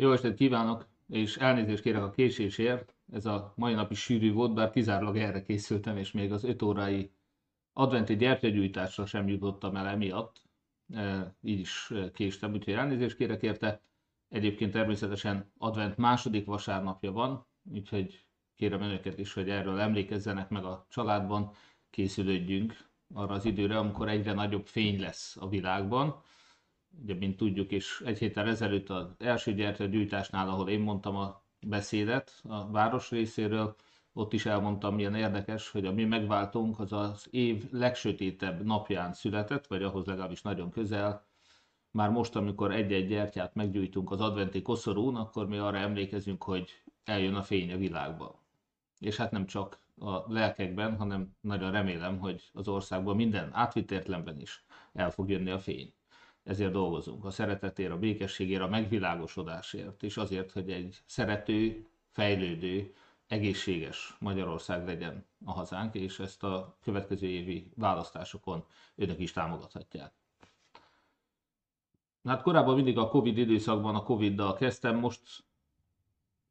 Jó estét kívánok, és elnézést kérek a késésért. Ez a mai nap is sűrű volt, bár kizárólag erre készültem, és még az 5 órai adventi gyertyagyújtásra sem jutottam el emiatt. E, így is késtem, úgyhogy elnézést kérek érte. Egyébként természetesen advent második vasárnapja van, úgyhogy kérem önöket is, hogy erről emlékezzenek meg a családban, készülődjünk arra az időre, amikor egyre nagyobb fény lesz a világban ugye, mint tudjuk, és egy héttel ezelőtt az első gyertyagyújtásnál, ahol én mondtam a beszédet a város részéről, ott is elmondtam, milyen érdekes, hogy a mi megváltunk az az év legsötétebb napján született, vagy ahhoz legalábbis nagyon közel. Már most, amikor egy-egy gyertyát meggyújtunk az adventi koszorún, akkor mi arra emlékezünk, hogy eljön a fény a világba. És hát nem csak a lelkekben, hanem nagyon remélem, hogy az országban minden átvitt értelemben is el fog jönni a fény ezért dolgozunk. A szeretetért, a békességért, a megvilágosodásért, és azért, hogy egy szerető, fejlődő, egészséges Magyarország legyen a hazánk, és ezt a következő évi választásokon önök is támogathatják. Hát korábban mindig a Covid időszakban a Covid-dal kezdtem, most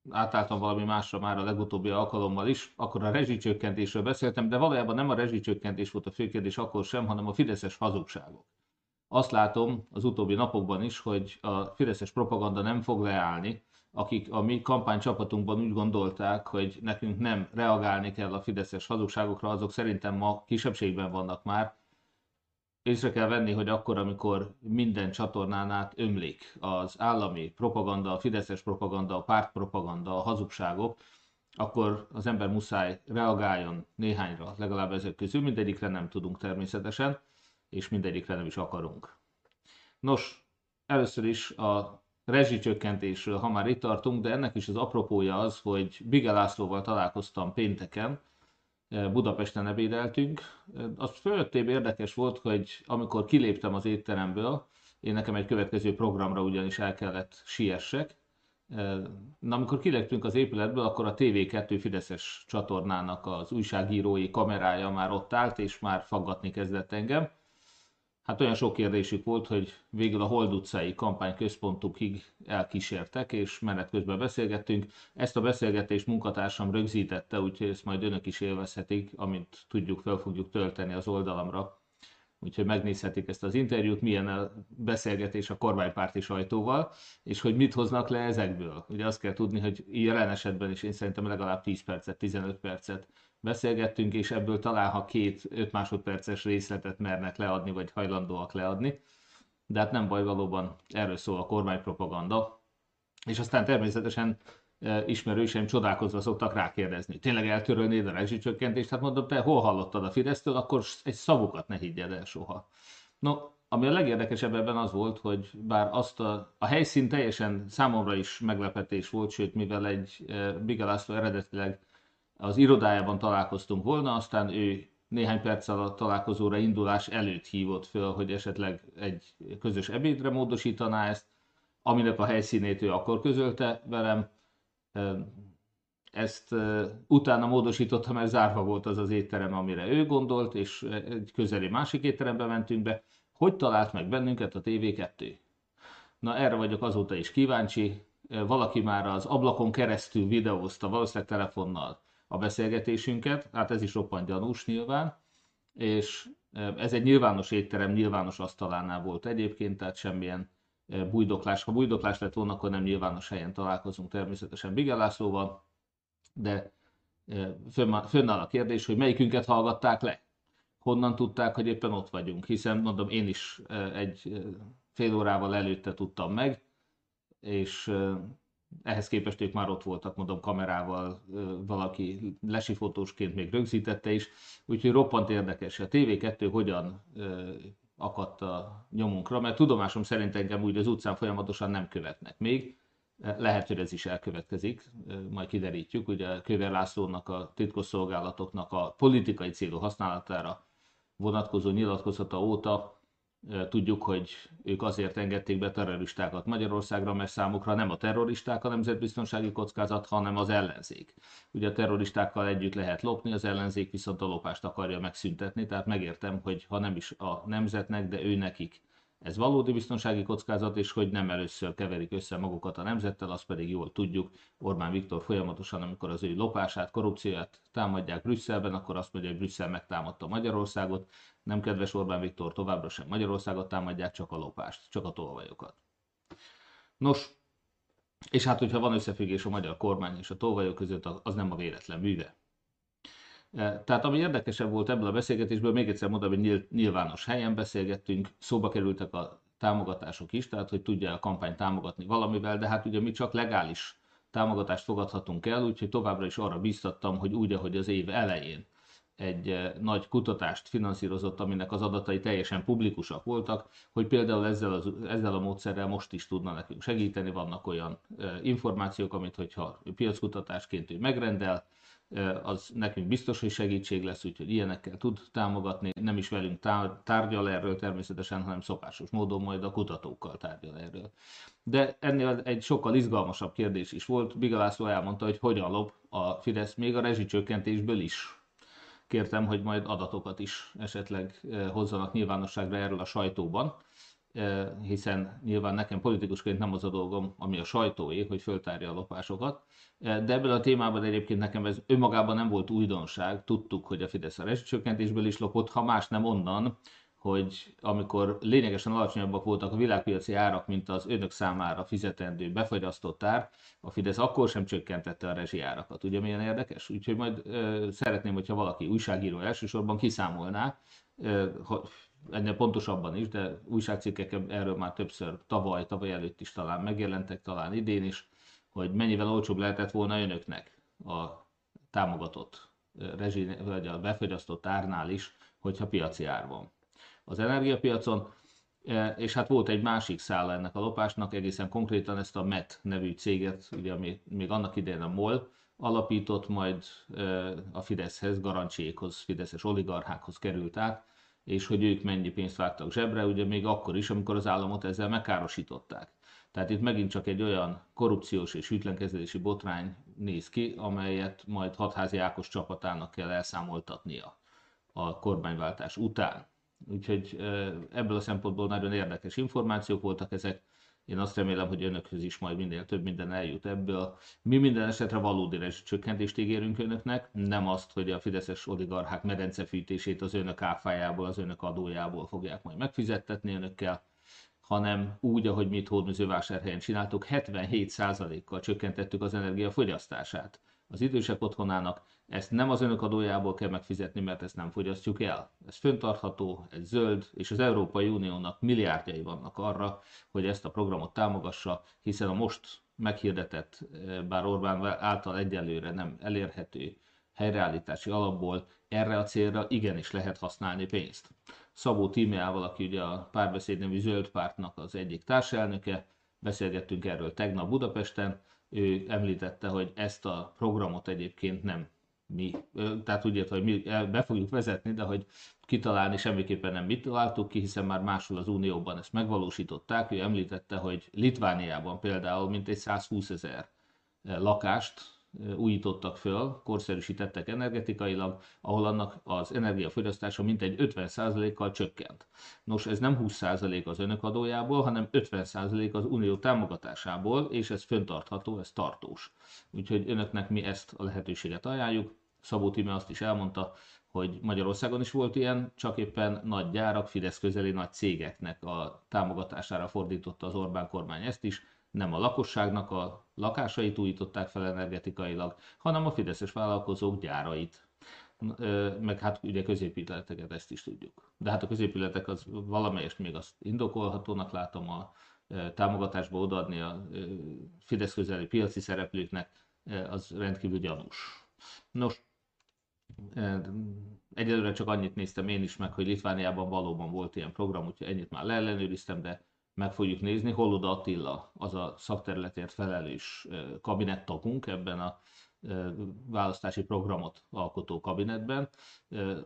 átálltam valami másra már a legutóbbi alkalommal is, akkor a rezsicsökkentésről beszéltem, de valójában nem a rezsicsökkentés volt a fő kérdés akkor sem, hanem a fideszes hazugságok azt látom az utóbbi napokban is, hogy a fideszes propaganda nem fog leállni, akik a mi kampánycsapatunkban úgy gondolták, hogy nekünk nem reagálni kell a fideszes hazugságokra, azok szerintem ma kisebbségben vannak már. Észre kell venni, hogy akkor, amikor minden csatornán át ömlik az állami propaganda, a fideszes propaganda, a pártpropaganda, a hazugságok, akkor az ember muszáj reagáljon néhányra, legalább ezek közül, mindegyikre nem tudunk természetesen és mindegyikre nem is akarunk. Nos, először is a rezsicsökkentésről, ha már itt tartunk, de ennek is az apropója az, hogy Bige Lászlóval találkoztam pénteken, eh, Budapesten ebédeltünk. Eh, az fölöttébb érdekes volt, hogy amikor kiléptem az étteremből, én nekem egy következő programra ugyanis el kellett siessek, eh, Na, amikor kiléptünk az épületből, akkor a TV2 Fideszes csatornának az újságírói kamerája már ott állt, és már faggatni kezdett engem. Hát olyan sok kérdésük volt, hogy végül a Hold utcai kampányközpontukig elkísértek, és menet közben beszélgettünk. Ezt a beszélgetést munkatársam rögzítette, úgyhogy ezt majd önök is élvezhetik, amint tudjuk, fel fogjuk tölteni az oldalamra. Úgyhogy megnézhetik ezt az interjút, milyen a beszélgetés a kormánypárti sajtóval, és hogy mit hoznak le ezekből. Ugye azt kell tudni, hogy jelen esetben is én szerintem legalább 10 percet, 15 percet beszélgettünk, és ebből talán ha két 5 másodperces részletet mernek leadni, vagy hajlandóak leadni. De hát nem baj, valóban erről szól a kormánypropaganda. És aztán természetesen e, ismerőseim csodálkozva szoktak rákérdezni. Tényleg eltörölnéd a rezsicsökkentést? Hát mondom, te hol hallottad a Fidesztől, akkor egy szavukat ne higgyed el soha. No, ami a legérdekesebb ebben az volt, hogy bár azt a, a helyszín teljesen számomra is meglepetés volt, sőt, mivel egy e, Bigalászló eredetileg az irodájában találkoztunk volna, aztán ő néhány perccel a találkozóra indulás előtt hívott föl, hogy esetleg egy közös ebédre módosítaná ezt, aminek a helyszínét ő akkor közölte velem. Ezt utána módosította, mert zárva volt az az étterem, amire ő gondolt, és egy közeli másik étterembe mentünk be. Hogy talált meg bennünket a TV2? Na erre vagyok azóta is kíváncsi. Valaki már az ablakon keresztül videózta, valószínűleg telefonnal a beszélgetésünket, hát ez is roppant gyanús nyilván, és ez egy nyilvános étterem, nyilvános asztalánál volt egyébként, tehát semmilyen bújdoklás. Ha bújdoklás lett volna, akkor nem nyilvános helyen találkozunk természetesen Bigel de fönnáll a kérdés, hogy melyikünket hallgatták le. Honnan tudták, hogy éppen ott vagyunk, hiszen mondom, én is egy fél órával előtte tudtam meg, és ehhez képest ők már ott voltak, mondom, kamerával, valaki lesifotósként még rögzítette is, úgyhogy roppant érdekes. A TV2 hogyan akadt a nyomunkra, mert tudomásom szerint engem úgy az utcán folyamatosan nem követnek még. Lehet, hogy ez is elkövetkezik, majd kiderítjük. Ugye Köver Lászlónak, a titkosszolgálatoknak a politikai célú használatára vonatkozó nyilatkozata óta Tudjuk, hogy ők azért engedték be terroristákat Magyarországra, mert számukra nem a terroristák a nemzetbiztonsági kockázat, hanem az ellenzék. Ugye a terroristákkal együtt lehet lopni, az ellenzék viszont a lopást akarja megszüntetni, tehát megértem, hogy ha nem is a nemzetnek, de ő nekik ez valódi biztonsági kockázat, és hogy nem először keverik össze magukat a nemzettel, azt pedig jól tudjuk. Orbán Viktor folyamatosan, amikor az ő lopását, korrupcióját támadják Brüsszelben, akkor azt mondja, hogy Brüsszel megtámadta Magyarországot. Nem kedves Orbán Viktor, továbbra sem Magyarországot támadják, csak a lopást, csak a tolvajokat. Nos, és hát, hogyha van összefüggés a magyar kormány és a tolvajok között, az nem a véletlen műve. E, tehát ami érdekesebb volt ebből a beszélgetésből, még egyszer mondom, hogy nyilvános helyen beszélgettünk, szóba kerültek a támogatások is, tehát hogy tudja a kampány támogatni valamivel, de hát ugye mi csak legális támogatást fogadhatunk el, úgyhogy továbbra is arra bíztattam, hogy úgy, ahogy az év elején egy eh, nagy kutatást finanszírozott, aminek az adatai teljesen publikusak voltak, hogy például ezzel, az, ezzel a módszerrel most is tudna nekünk segíteni, vannak olyan eh, információk, amit hogyha piackutatásként ő megrendel, az nekünk biztos, hogy segítség lesz, úgyhogy ilyenekkel tud támogatni, nem is velünk tárgyal erről természetesen, hanem szokásos módon majd a kutatókkal tárgyal erről. De ennél egy sokkal izgalmasabb kérdés is volt. Biga László elmondta, hogy hogyan lop a Fidesz még a rezsicsökkentésből is kértem, hogy majd adatokat is esetleg hozzanak nyilvánosságra erről a sajtóban, hiszen nyilván nekem politikusként nem az a dolgom, ami a sajtóé, hogy föltárja a lopásokat, de ebben a témában egyébként nekem ez önmagában nem volt újdonság, tudtuk, hogy a Fidesz a rezsicsökkentésből is lopott, ha más nem onnan, hogy amikor lényegesen alacsonyabbak voltak a világpiaci árak, mint az önök számára fizetendő befagyasztott ár, a Fidesz akkor sem csökkentette a rezsi árakat. Ugye milyen érdekes? Úgyhogy majd ö, szeretném, hogyha valaki újságíró elsősorban kiszámolná, ö, ennél pontosabban is, de újságcikkek erről már többször tavaly, tavaly előtt is talán megjelentek, talán idén is, hogy mennyivel olcsóbb lehetett volna önöknek a támogatott rezsi, vagy a befagyasztott árnál is, hogyha piaci ár van. Az energiapiacon, e, és hát volt egy másik szála ennek a lopásnak, egészen konkrétan ezt a MET nevű céget, ugye ami még annak idején a MOL alapított, majd e, a Fideszhez, Garancsiékhoz, Fideszes oligarchákhoz került át, és hogy ők mennyi pénzt vágtak zsebre, ugye még akkor is, amikor az államot ezzel megkárosították. Tehát itt megint csak egy olyan korrupciós és hűtlenkezelési botrány néz ki, amelyet majd hatházi Ákos csapatának kell elszámoltatnia a kormányváltás után. Úgyhogy ebből a szempontból nagyon érdekes információk voltak ezek. Én azt remélem, hogy önökhöz is majd minél több minden eljut ebből. Mi minden esetre valódi csökkentést ígérünk önöknek, nem azt, hogy a fideszes oligarchák medencefűtését az önök áfájából, az önök adójából fogják majd megfizettetni önökkel, hanem úgy, ahogy mi itt Hódműzővásárhelyen csináltuk, 77%-kal csökkentettük az energiafogyasztását az idősek otthonának, ezt nem az önök adójából kell megfizetni, mert ezt nem fogyasztjuk el. Ez föntartható, ez zöld, és az Európai Uniónak milliárdjai vannak arra, hogy ezt a programot támogassa, hiszen a most meghirdetett, bár Orbán által egyelőre nem elérhető helyreállítási alapból erre a célra igenis lehet használni pénzt. Szabó Tímeával, aki ugye a párbeszéd nevű zöld pártnak az egyik társelnöke, beszélgettünk erről tegnap Budapesten, ő említette, hogy ezt a programot egyébként nem mi, tehát úgy érte, hogy mi be fogjuk vezetni, de hogy kitalálni semmiképpen nem mit találtuk ki, hiszen már máshol az Unióban ezt megvalósították. Ő említette, hogy Litvániában például mintegy 120 ezer lakást újítottak föl, korszerűsítettek energetikailag, ahol annak az energiafogyasztása mintegy 50%-kal csökkent. Nos, ez nem 20% az önök adójából, hanem 50% az unió támogatásából, és ez föntartható, ez tartós. Úgyhogy önöknek mi ezt a lehetőséget ajánljuk. Szabó Tíme azt is elmondta, hogy Magyarországon is volt ilyen, csak éppen nagy gyárak, Fidesz közeli nagy cégeknek a támogatására fordította az Orbán kormány ezt is, nem a lakosságnak a lakásait újították fel energetikailag, hanem a fideszes vállalkozók gyárait. Meg hát ugye középületeket ezt is tudjuk. De hát a középületek az valamelyest még azt indokolhatónak látom a támogatásba odaadni a Fidesz közeli piaci szereplőknek, az rendkívül gyanús. Nos, egyelőre csak annyit néztem én is meg, hogy Litvániában valóban volt ilyen program, úgyhogy ennyit már leellenőriztem, de meg fogjuk nézni. Holoda Attila az a szakterületért felelős kabinettagunk ebben a választási programot alkotó kabinetben,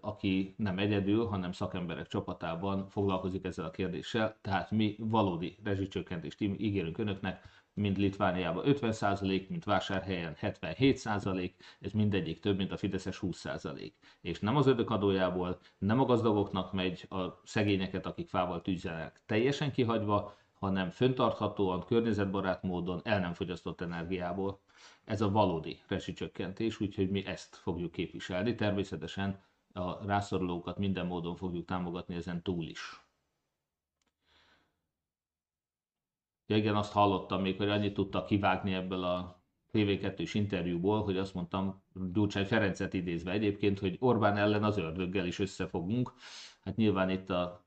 aki nem egyedül, hanem szakemberek csapatában foglalkozik ezzel a kérdéssel, tehát mi valódi rezsicsökkentést ígérünk önöknek, mint Litvániában 50%, mint Vásárhelyen 77%, ez mindegyik több, mint a Fideszes 20%. És nem az ödök adójából, nem a gazdagoknak megy a szegényeket, akik fával tűzzenek teljesen kihagyva, hanem föntarthatóan, környezetbarát módon el nem fogyasztott energiából. Ez a valódi rezsicsökkentés, úgyhogy mi ezt fogjuk képviselni. Természetesen a rászorulókat minden módon fogjuk támogatni ezen túl is. Ja, igen, azt hallottam még, hogy annyit tudta kivágni ebből a TV2-s interjúból, hogy azt mondtam, Gyurcsány Ferencet idézve egyébként, hogy Orbán ellen az ördöggel is összefogunk. Hát nyilván itt a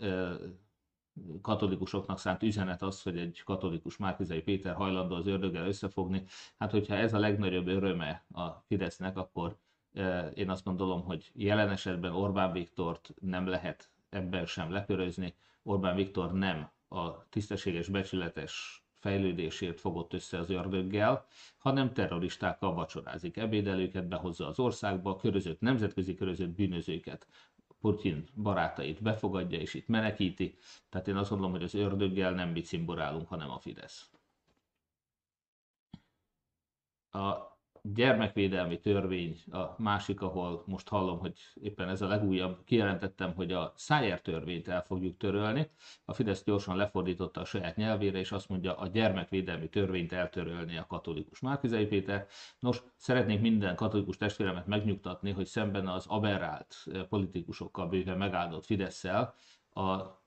katolikusoknak szánt üzenet az, hogy egy katolikus Márkizai Péter hajlandó az ördöggel összefogni. Hát hogyha ez a legnagyobb öröme a Fidesznek, akkor én azt gondolom, hogy jelen esetben Orbán Viktort nem lehet ebben sem lepörözni. Orbán Viktor nem a tisztességes, becsületes fejlődésért fogott össze az ördöggel, hanem terroristákkal vacsorázik. Ebédelőket behozza az országba, körözött, nemzetközi körözött bűnözőket, Putyin barátait befogadja és itt menekíti. Tehát én azt gondolom, hogy az ördöggel nem mi cimborálunk, hanem a Fidesz. A gyermekvédelmi törvény a másik, ahol most hallom, hogy éppen ez a legújabb, kijelentettem, hogy a Szájer törvényt el fogjuk törölni. A Fidesz gyorsan lefordította a saját nyelvére, és azt mondja, a gyermekvédelmi törvényt eltörölni a katolikus Márkizai Péter. Nos, szeretnék minden katolikus testvéremet megnyugtatni, hogy szemben az aberrált politikusokkal bőven megáldott Fideszsel, a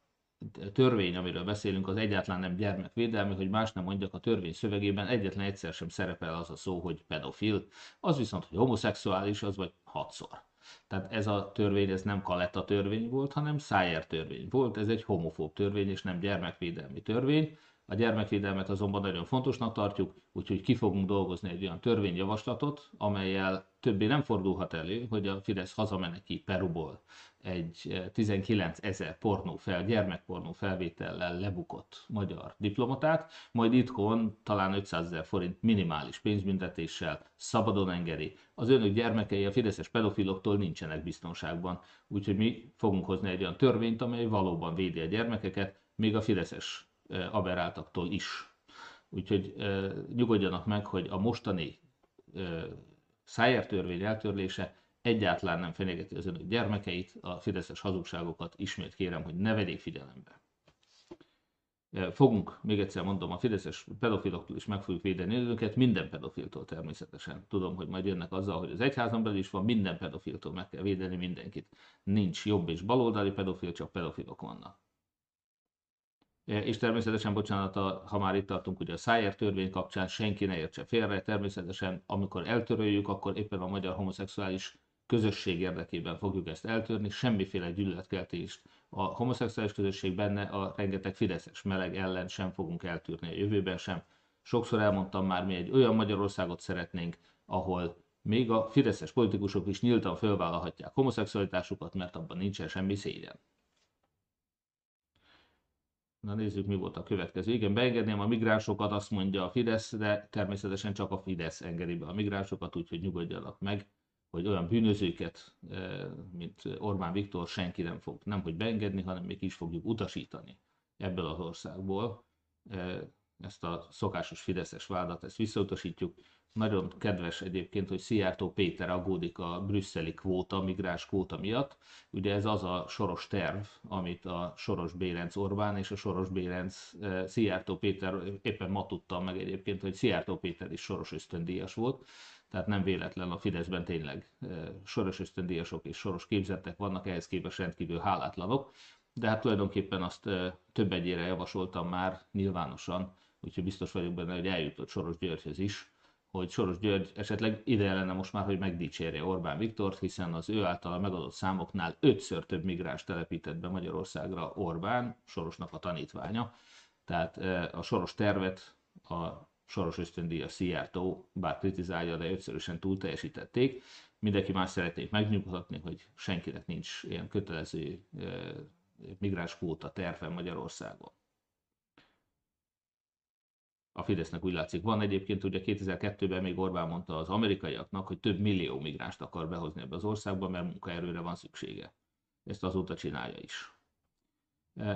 törvény, amiről beszélünk, az egyáltalán nem gyermekvédelmi, hogy más nem mondjak, a törvény szövegében egyetlen egyszer sem szerepel az a szó, hogy pedofil, az viszont, hogy homoszexuális, az vagy hatszor. Tehát ez a törvény, ez nem Kaletta törvény volt, hanem Szájer törvény volt, ez egy homofób törvény, és nem gyermekvédelmi törvény. A gyermekvédelmet azonban nagyon fontosnak tartjuk, úgyhogy ki fogunk dolgozni egy olyan törvényjavaslatot, amelyel többé nem fordulhat elő, hogy a Fidesz hazameneki Peruból egy 19 eh, ezer pornó fel, gyermekpornó felvétellel lebukott magyar diplomatát, majd itthon talán 500 ezer forint minimális pénzbüntetéssel szabadon engedi. Az önök gyermekei a fideszes pedofiloktól nincsenek biztonságban, úgyhogy mi fogunk hozni egy olyan törvényt, amely valóban védi a gyermekeket, még a fideszes eh, aberáltaktól is. Úgyhogy eh, nyugodjanak meg, hogy a mostani Szájer törvény eltörlése egyáltalán nem fenyegeti az önök gyermekeit, a fideszes hazugságokat ismét kérem, hogy ne vegyék figyelembe. Fogunk, még egyszer mondom, a fideszes pedofiloktól is meg fogjuk védeni őket, minden pedofiltól természetesen. Tudom, hogy majd jönnek azzal, hogy az egyházon belül is van, minden pedofiltól meg kell védeni mindenkit. Nincs jobb és baloldali pedofil, csak pedofilok vannak. És természetesen, bocsánat, ha már itt tartunk, ugye a Szájer törvény kapcsán senki ne értse félre, természetesen amikor eltöröljük, akkor éppen a magyar homoszexuális közösség érdekében fogjuk ezt eltörni, semmiféle gyűlöletkeltést a homoszexuális közösség benne a rengeteg fideszes meleg ellen sem fogunk eltűrni a jövőben sem. Sokszor elmondtam már, mi egy olyan Magyarországot szeretnénk, ahol még a fideszes politikusok is nyíltan fölvállalhatják homoszexualitásukat, mert abban nincsen semmi szégyen. Na nézzük, mi volt a következő. Igen, beengedném a migránsokat, azt mondja a Fidesz, de természetesen csak a Fidesz engedi be a migránsokat, úgyhogy nyugodjanak meg hogy olyan bűnözőket, mint Orbán Viktor senki nem fog nem hogy beengedni, hanem még is fogjuk utasítani ebből az országból. Ezt a szokásos fideszes vádat, ezt visszautasítjuk. Nagyon kedves egyébként, hogy Szijjártó Péter aggódik a brüsszeli kvóta, migráns kvóta miatt. Ugye ez az a soros terv, amit a Soros Bérenc Orbán és a Soros Bérenc Szijjártó Péter, éppen ma tudtam meg egyébként, hogy Szijjártó Péter is soros ösztöndíjas volt, tehát nem véletlen a Fideszben tényleg soros ösztöndíjasok és soros képzettek vannak, ehhez képest rendkívül hálátlanok, de hát tulajdonképpen azt több egyére javasoltam már nyilvánosan, úgyhogy biztos vagyok benne, hogy eljutott Soros Györgyhez is, hogy Soros György esetleg ide lenne most már, hogy megdicsérje Orbán Viktort, hiszen az ő általa megadott számoknál ötször több migráns telepített be Magyarországra Orbán, Sorosnak a tanítványa. Tehát a Soros tervet a Soros ösztöndíjas Szijjártó, bár kritizálja, de ötszörösen túl teljesítették. Mindenki más szeretnék megnyugtatni, hogy senkinek nincs ilyen kötelező migráns kvóta terve Magyarországon. A Fidesznek úgy látszik van egyébként, ugye 2002-ben még Orbán mondta az amerikaiaknak, hogy több millió migránst akar behozni ebbe az országba, mert munkaerőre van szüksége. Ezt azóta csinálja is.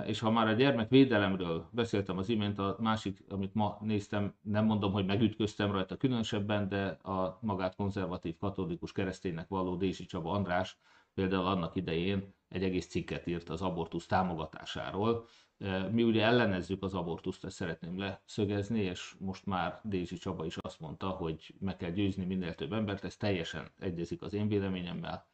És ha már a gyermekvédelemről beszéltem az imént, a másik, amit ma néztem, nem mondom, hogy megütköztem rajta különösebben, de a magát konzervatív katolikus kereszténynek való Dési Csaba András például annak idején egy egész cikket írt az abortusz támogatásáról. Mi ugye ellenezzük az abortuszt, ezt szeretném leszögezni, és most már Dézsi Csaba is azt mondta, hogy meg kell győzni minél több embert, ez teljesen egyezik az én véleményemmel,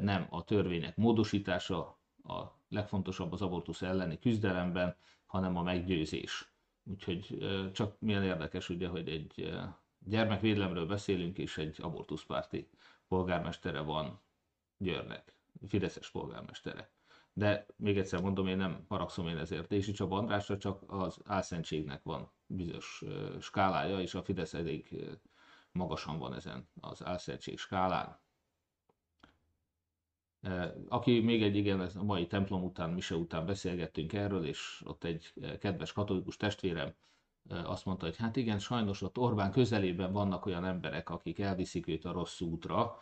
nem a törvények módosítása a legfontosabb az abortusz elleni küzdelemben, hanem a meggyőzés. Úgyhogy csak milyen érdekes ugye, hogy egy gyermekvédelemről beszélünk, és egy abortuszpárti polgármestere van Győrnek, Fideszes polgármestere. De még egyszer mondom, én nem haragszom én ezért Dési Csaba Andrásra, csak az álszentségnek van bizonyos skálája, és a Fidesz elég magasan van ezen az álszentség skálán. Aki még egy igen, a mai templom után, mise után beszélgettünk erről, és ott egy kedves katolikus testvérem azt mondta, hogy hát igen, sajnos ott Orbán közelében vannak olyan emberek, akik elviszik őt a rossz útra,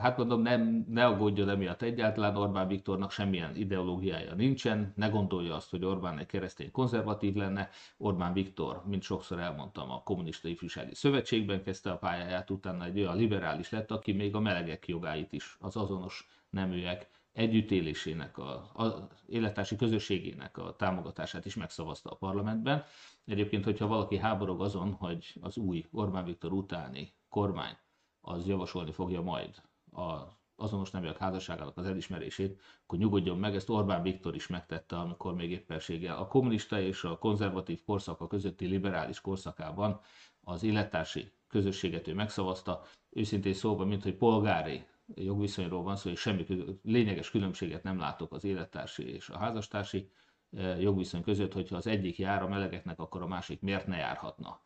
Hát mondom, nem, ne aggódjon emiatt egyáltalán, Orbán Viktornak semmilyen ideológiája nincsen, ne gondolja azt, hogy Orbán egy keresztény konzervatív lenne. Orbán Viktor, mint sokszor elmondtam, a kommunista ifjúsági szövetségben kezdte a pályáját, utána egy olyan liberális lett, aki még a melegek jogáit is, az azonos neműek együttélésének, a, a élettársi közösségének a támogatását is megszavazta a parlamentben. Egyébként, hogyha valaki háborog azon, hogy az új Orbán Viktor utáni kormány az javasolni fogja majd a azonos neműek házasságának az elismerését, akkor nyugodjon meg, ezt Orbán Viktor is megtette, amikor még éppenséggel a kommunista és a konzervatív korszaka közötti liberális korszakában az élettársi közösséget ő megszavazta, őszintén szóval, mint hogy polgári jogviszonyról van szó, és semmi lényeges különbséget nem látok az élettársi és a házastársi eh, jogviszony között, hogyha az egyik jár a melegeknek, akkor a másik miért ne járhatna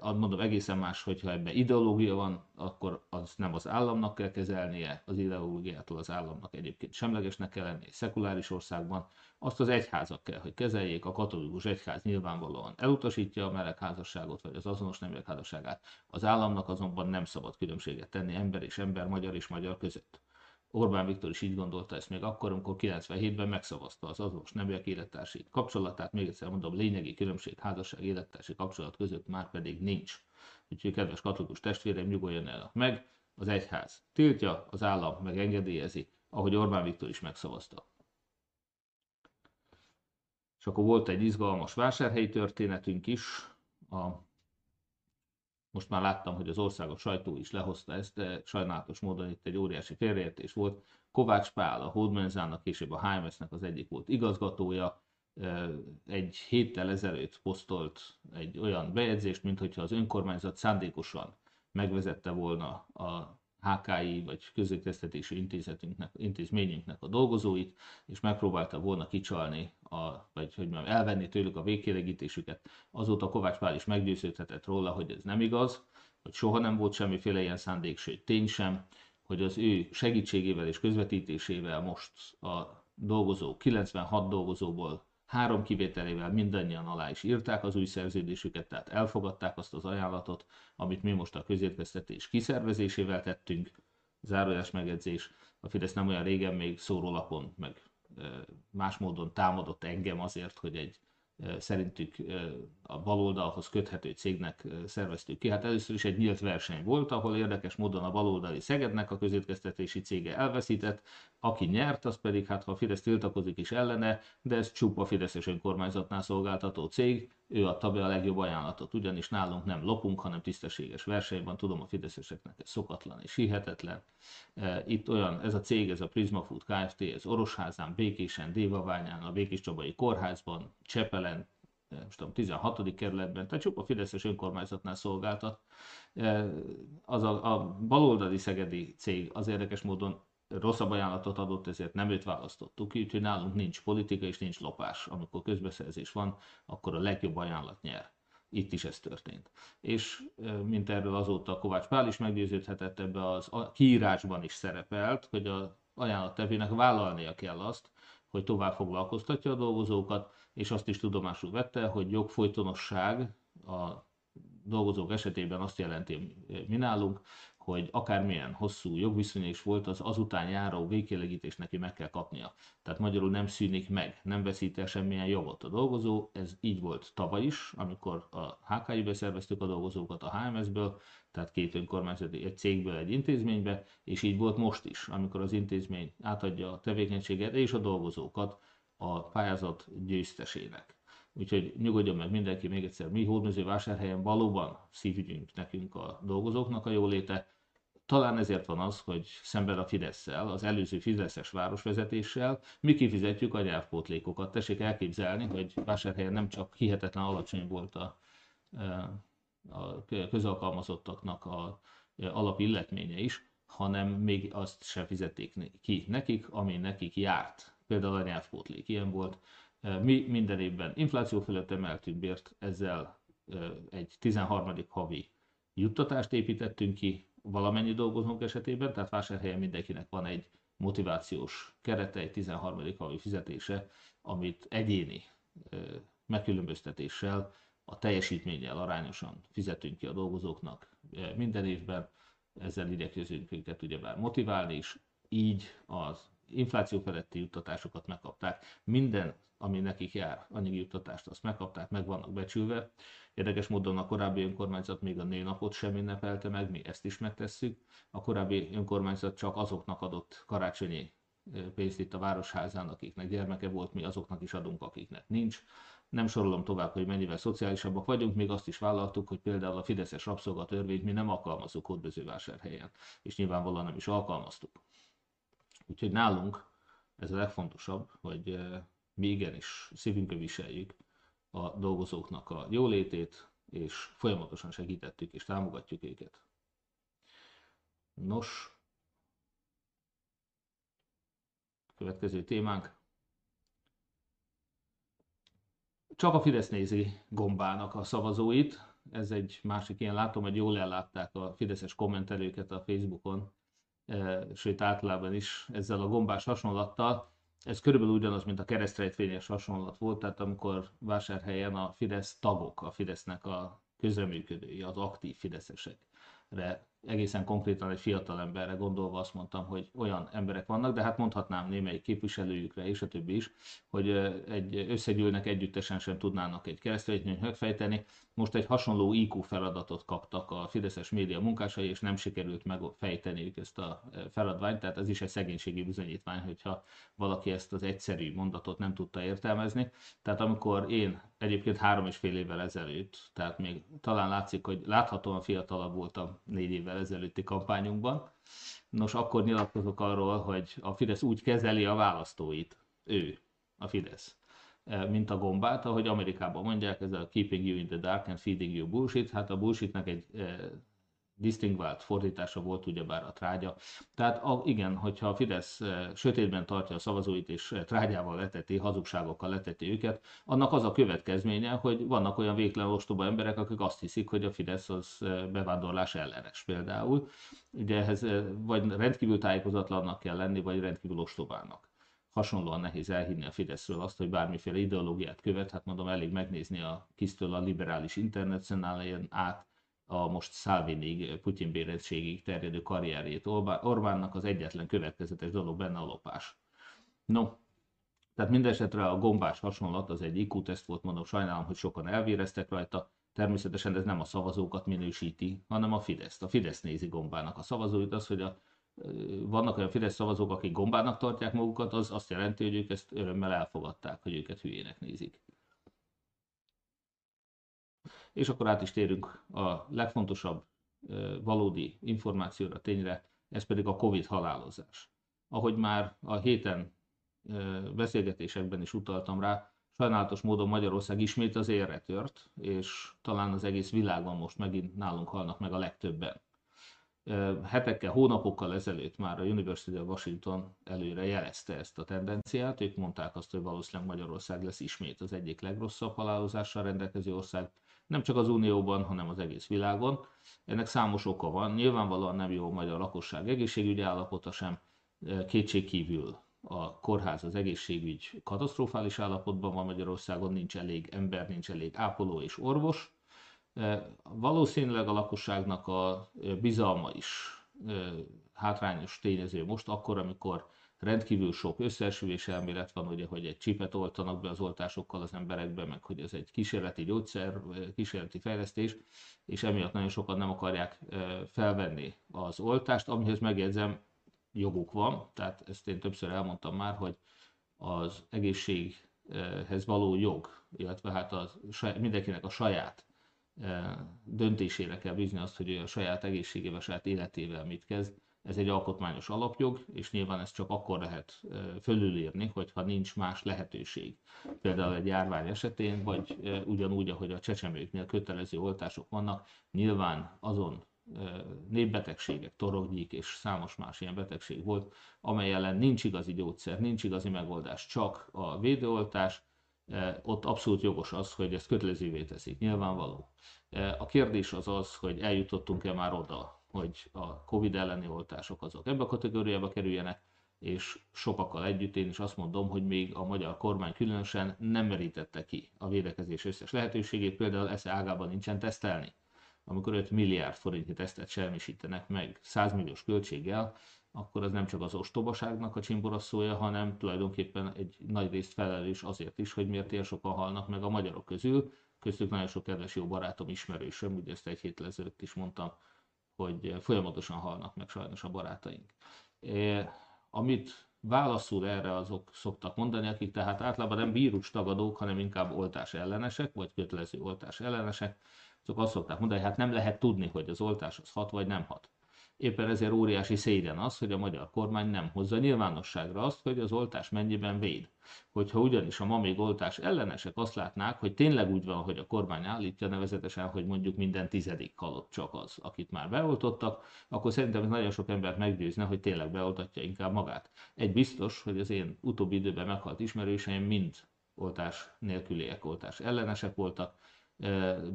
mondom egészen más, hogyha ebben ideológia van, akkor az nem az államnak kell kezelnie, az ideológiától az államnak egyébként semlegesnek kell lenni egy szekuláris országban, azt az egyházak kell, hogy kezeljék, a katolikus egyház nyilvánvalóan elutasítja a melegházasságot, vagy az azonos neműek házasságát, az államnak azonban nem szabad különbséget tenni ember és ember, magyar és magyar között. Orbán Viktor is így gondolta ezt még akkor, amikor 97-ben megszavazta az azonos neműek élettársi kapcsolatát. Még egyszer mondom, lényegi különbség házasság élettársi kapcsolat között már pedig nincs. Úgyhogy kedves katolikus testvérem, nyugodjon el meg, az egyház tiltja, az állam megengedélyezi, ahogy Orbán Viktor is megszavazta. És akkor volt egy izgalmas vásárhelyi történetünk is, a most már láttam, hogy az országos sajtó is lehozta ezt, de sajnálatos módon itt egy óriási félreértés volt. Kovács Pál, a Holdmenzának, később a HMS-nek az egyik volt igazgatója, egy héttel ezelőtt posztolt egy olyan bejegyzést, mint hogyha az önkormányzat szándékosan megvezette volna a HKI vagy közökeztetési intézetünknek, intézményünknek a dolgozóit, és megpróbálta volna kicsalni, a, vagy hogy mondjam, elvenni tőlük a végkélegítésüket. Azóta Kovács Pál is meggyőződhetett róla, hogy ez nem igaz, hogy soha nem volt semmiféle ilyen szándék, sőt tény sem, hogy az ő segítségével és közvetítésével most a dolgozó, 96 dolgozóból három kivételével mindannyian alá is írták az új szerződésüket, tehát elfogadták azt az ajánlatot, amit mi most a közértkeztetés kiszervezésével tettünk, zárójás megjegyzés, a Fidesz nem olyan régen még szórólapon, meg más módon támadott engem azért, hogy egy szerintük a baloldalhoz köthető cégnek szerveztük ki. Hát először is egy nyílt verseny volt, ahol érdekes módon a baloldali Szegednek a közétkeztetési cége elveszített, aki nyert, az pedig, hát ha a Fidesz tiltakozik is ellene, de ez csupa Fideszes önkormányzatnál szolgáltató cég, ő adta be a legjobb ajánlatot, ugyanis nálunk nem lopunk, hanem tisztességes versenyben, tudom a fideszeseknek ez szokatlan és hihetetlen. E, itt olyan, ez a cég, ez a Prisma Food Kft., ez Orosházán, Békésen, Dévaványán, a Békés Csabai Kórházban, Csepelen, e, most tudom, 16. kerületben, tehát csupa Fideszes önkormányzatnál szolgáltat. E, az a, a baloldali szegedi cég az érdekes módon rosszabb ajánlatot adott, ezért nem őt választottuk, úgyhogy nálunk nincs politika és nincs lopás. Amikor közbeszerzés van, akkor a legjobb ajánlat nyer. Itt is ez történt. És mint erről azóta Kovács Pál is meggyőződhetett, ebbe az a kiírásban is szerepelt, hogy a ajánlattevőnek vállalnia kell azt, hogy tovább foglalkoztatja a dolgozókat, és azt is tudomásul vette, hogy jogfolytonosság a dolgozók esetében azt jelenti mi nálunk, hogy akármilyen hosszú jogviszony is volt, az azután járó végkélegítés neki meg kell kapnia. Tehát magyarul nem szűnik meg, nem veszít el semmilyen jogot a dolgozó. Ez így volt tavaly is, amikor a HKI-be szerveztük a dolgozókat a HMS-ből, tehát két önkormányzati, egy cégből egy intézménybe, és így volt most is, amikor az intézmény átadja a tevékenységet és a dolgozókat a pályázat győztesének. Úgyhogy nyugodjon meg mindenki, még egyszer, mi hódmezővásárhelyen valóban szívügyünk nekünk a dolgozóknak a jóléte. Talán ezért van az, hogy szemben a fidesz az előző Fideszes városvezetéssel mi kifizetjük a nyelvpótlékokat. Tessék elképzelni, hogy vásárhelyen nem csak hihetetlen alacsony volt a, a közalkalmazottaknak a alapilletménye is, hanem még azt sem fizették ki nekik, ami nekik járt. Például a nyelvpótlék ilyen volt, mi minden évben infláció fölött emeltünk bért, ezzel egy 13. havi juttatást építettünk ki valamennyi dolgozónk esetében, tehát vásárhelyen mindenkinek van egy motivációs kerete, egy 13. havi fizetése, amit egyéni megkülönböztetéssel, a teljesítménnyel arányosan fizetünk ki a dolgozóknak minden évben, ezzel igyekezünk őket ugyebár motiválni is, így az infláció feletti juttatásokat megkapták. Minden ami nekik jár, anyagi juttatást, azt megkapták, meg vannak becsülve. Érdekes módon a korábbi önkormányzat még a nőnapot sem ünnepelte meg, mi ezt is megtesszük. A korábbi önkormányzat csak azoknak adott karácsonyi pénzt itt a Városházán, akiknek gyermeke volt, mi azoknak is adunk, akiknek nincs. Nem sorolom tovább, hogy mennyivel szociálisabbak vagyunk, még azt is vállaltuk, hogy például a Fideszes rabszolgatörvényt mi nem alkalmazzuk Hódmezővásárhelyen, és nyilvánvalóan nem is alkalmaztuk. Úgyhogy nálunk ez a legfontosabb, hogy mi igenis szívünkbe viseljük a dolgozóknak a jólétét, és folyamatosan segítettük és támogatjuk őket. Nos, következő témánk. Csak a Fidesz nézi gombának a szavazóit. Ez egy másik ilyen, látom, hogy jól ellátták a fideszes kommentelőket a Facebookon, eh, sőt általában is ezzel a gombás hasonlattal ez körülbelül ugyanaz, mint a keresztrejtvényes hasonlat volt, tehát amikor vásárhelyen a Fidesz tagok, a Fidesznek a közreműködői, az aktív fideszesekre egészen konkrétan egy fiatal emberre gondolva azt mondtam, hogy olyan emberek vannak, de hát mondhatnám némelyik képviselőjükre és a többi is, hogy egy összegyűlnek együttesen sem tudnának egy keresztényt megfejteni. Most egy hasonló IQ feladatot kaptak a Fideszes média munkásai, és nem sikerült megfejteniük ezt a feladványt, tehát ez is egy szegénységi bizonyítvány, hogyha valaki ezt az egyszerű mondatot nem tudta értelmezni. Tehát amikor én egyébként három és fél évvel ezelőtt, tehát még talán látszik, hogy láthatóan fiatalabb voltam négy évvel ezelőtti kampányunkban. Nos, akkor nyilatkozok arról, hogy a Fidesz úgy kezeli a választóit, ő, a Fidesz, e, mint a gombát, ahogy Amerikában mondják, ez a keeping you in the dark and feeding you bullshit, hát a bullshitnek egy e, disztingvált fordítása volt ugyebár a trágya. Tehát a, igen, hogyha a Fidesz e, sötétben tartja a szavazóit és e, trágyával leteti, hazugságokkal leteti őket, annak az a következménye, hogy vannak olyan végtelen ostoba emberek, akik azt hiszik, hogy a Fidesz az e, bevándorlás ellenes például. Ugye ehhez vagy rendkívül tájékozatlannak kell lenni, vagy rendkívül ostobának hasonlóan nehéz elhinni a Fideszről azt, hogy bármiféle ideológiát követ, hát mondom, elég megnézni a kisztől a liberális internacionálián át a most Szálvinig, Putyin bérettségig terjedő karrierjét. Orbánnak az egyetlen következetes dolog benne a lopás. No, tehát mindesetre a gombás hasonlat az egy IQ-teszt volt, mondom, sajnálom, hogy sokan elvéreztek rajta. Természetesen ez nem a szavazókat minősíti, hanem a Fidesz. A Fidesz nézi gombának a szavazóit, az, hogy a, vannak olyan Fidesz szavazók, akik gombának tartják magukat, az azt jelenti, hogy ők ezt örömmel elfogadták, hogy őket hülyének nézik. És akkor át is térünk a legfontosabb valódi információra, tényre, ez pedig a Covid halálozás. Ahogy már a héten beszélgetésekben is utaltam rá, sajnálatos módon Magyarország ismét az élre tört, és talán az egész világon most megint nálunk halnak meg a legtöbben. Hetekkel, hónapokkal ezelőtt már a University of Washington előre jelezte ezt a tendenciát. Ők mondták azt, hogy valószínűleg Magyarország lesz ismét az egyik legrosszabb halálozással rendelkező ország, nem csak az Unióban, hanem az egész világon. Ennek számos oka van. Nyilvánvalóan nem jó a magyar lakosság egészségügyi állapota sem, kétség kívül a kórház, az egészségügy katasztrofális állapotban van Magyarországon, nincs elég ember, nincs elég ápoló és orvos, Valószínűleg a lakosságnak a bizalma is hátrányos tényező most, akkor, amikor rendkívül sok összeesülés elmélet van, ugye, hogy egy csipet oltanak be az oltásokkal az emberekbe, meg hogy ez egy kísérleti gyógyszer, kísérleti fejlesztés, és emiatt nagyon sokan nem akarják felvenni az oltást, amihez megjegyzem, joguk van, tehát ezt én többször elmondtam már, hogy az egészséghez való jog, illetve hát a, mindenkinek a saját döntésére kell bízni azt, hogy a saját egészségével, saját életével mit kezd, ez egy alkotmányos alapjog, és nyilván ezt csak akkor lehet fölülírni, hogyha nincs más lehetőség. Például egy járvány esetén, vagy ugyanúgy, ahogy a csecsemőknél kötelező oltások vannak, nyilván azon népbetegségek, torokgyík és számos más ilyen betegség volt, amely ellen nincs igazi gyógyszer, nincs igazi megoldás, csak a védőoltás, ott abszolút jogos az, hogy ezt kötelezővé teszik, nyilvánvaló. A kérdés az az, hogy eljutottunk-e már oda, hogy a Covid elleni oltások azok ebbe a kategóriába kerüljenek, és sokakkal együtt én is azt mondom, hogy még a magyar kormány különösen nem merítette ki a védekezés összes lehetőségét, például esze ágában nincsen tesztelni. Amikor 5 milliárd forintnyi tesztet semmisítenek meg 100 milliós költséggel, akkor az nem csak az ostobaságnak a csimboraszója, hanem tulajdonképpen egy nagy részt felelős azért is, hogy miért ilyen sokan halnak meg a magyarok közül, köztük nagyon sok kedves jó barátom, ismerősöm, ugye ezt egy héttel ezelőtt is mondtam, hogy folyamatosan halnak meg sajnos a barátaink. Amit válaszul erre azok szoktak mondani, akik tehát általában nem vírus tagadók, hanem inkább oltás ellenesek, vagy kötelező oltás ellenesek, azok azt szokták mondani, hogy hát nem lehet tudni, hogy az oltás az hat vagy nem hat. Éppen ezért óriási szégyen az, hogy a magyar kormány nem hozza nyilvánosságra azt, hogy az oltás mennyiben véd. Hogyha ugyanis a ma még oltás ellenesek azt látnák, hogy tényleg úgy van, hogy a kormány állítja nevezetesen, hogy mondjuk minden tizedik halott csak az, akit már beoltottak, akkor szerintem ez nagyon sok embert meggyőzne, hogy tényleg beoltatja inkább magát. Egy biztos, hogy az én utóbbi időben meghalt ismerőseim mind oltás nélküliek, oltás ellenesek voltak,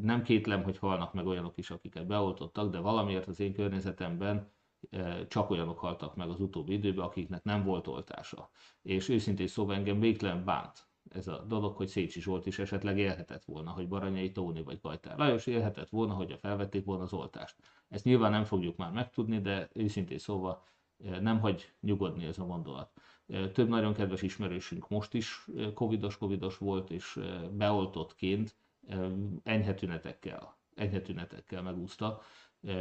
nem kétlem, hogy halnak meg olyanok is, akiket beoltottak, de valamiért az én környezetemben csak olyanok haltak meg az utóbbi időben, akiknek nem volt oltása. És őszintén szóval engem végtelen bánt ez a dolog, hogy Szécsi Zsolt is esetleg élhetett volna, hogy Baranyai Tóni vagy Kajtár Lajos élhetett volna, hogy a felvették volna az oltást. Ezt nyilván nem fogjuk már megtudni, de őszintén szóval nem hagy nyugodni ez a gondolat. Több nagyon kedves ismerősünk most is covidos, covidos volt, és beoltottként enyhe tünetekkel, enyhe tünetekkel megúszta,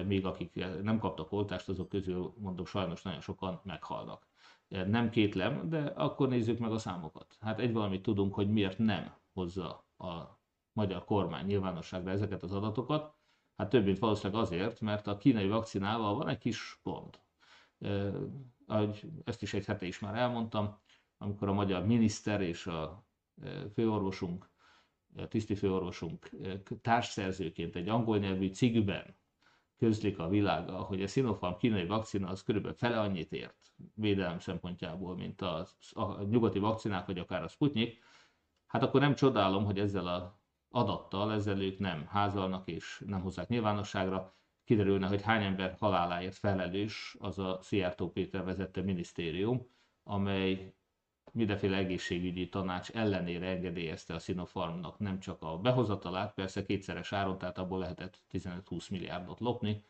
még akik nem kaptak oltást, azok közül mondom sajnos nagyon sokan meghalnak. Nem kétlem, de akkor nézzük meg a számokat. Hát egy valamit tudunk, hogy miért nem hozza a magyar kormány nyilvánosságra ezeket az adatokat. Hát több mint valószínűleg azért, mert a kínai vakcinával van egy kis gond. Ahogy ezt is egy hete is már elmondtam, amikor a magyar miniszter és a főorvosunk tisztifőorvosunk társszerzőként egy angol nyelvű cikkben közlik a világa, hogy a Sinopharm kínai vakcina az körülbelül fele annyit ért védelem szempontjából, mint a, a nyugati vakcinák, vagy akár a Sputnik, hát akkor nem csodálom, hogy ezzel a adattal, ezzel ők nem házalnak és nem hozzák nyilvánosságra, kiderülne, hogy hány ember haláláért felelős az a Szijjártó Péter vezette minisztérium, amely mindenféle egészségügyi tanács ellenére engedélyezte a Sinopharmnak nem csak a behozatalát, persze kétszeres áron, tehát abból lehetett 15-20 milliárdot lopni,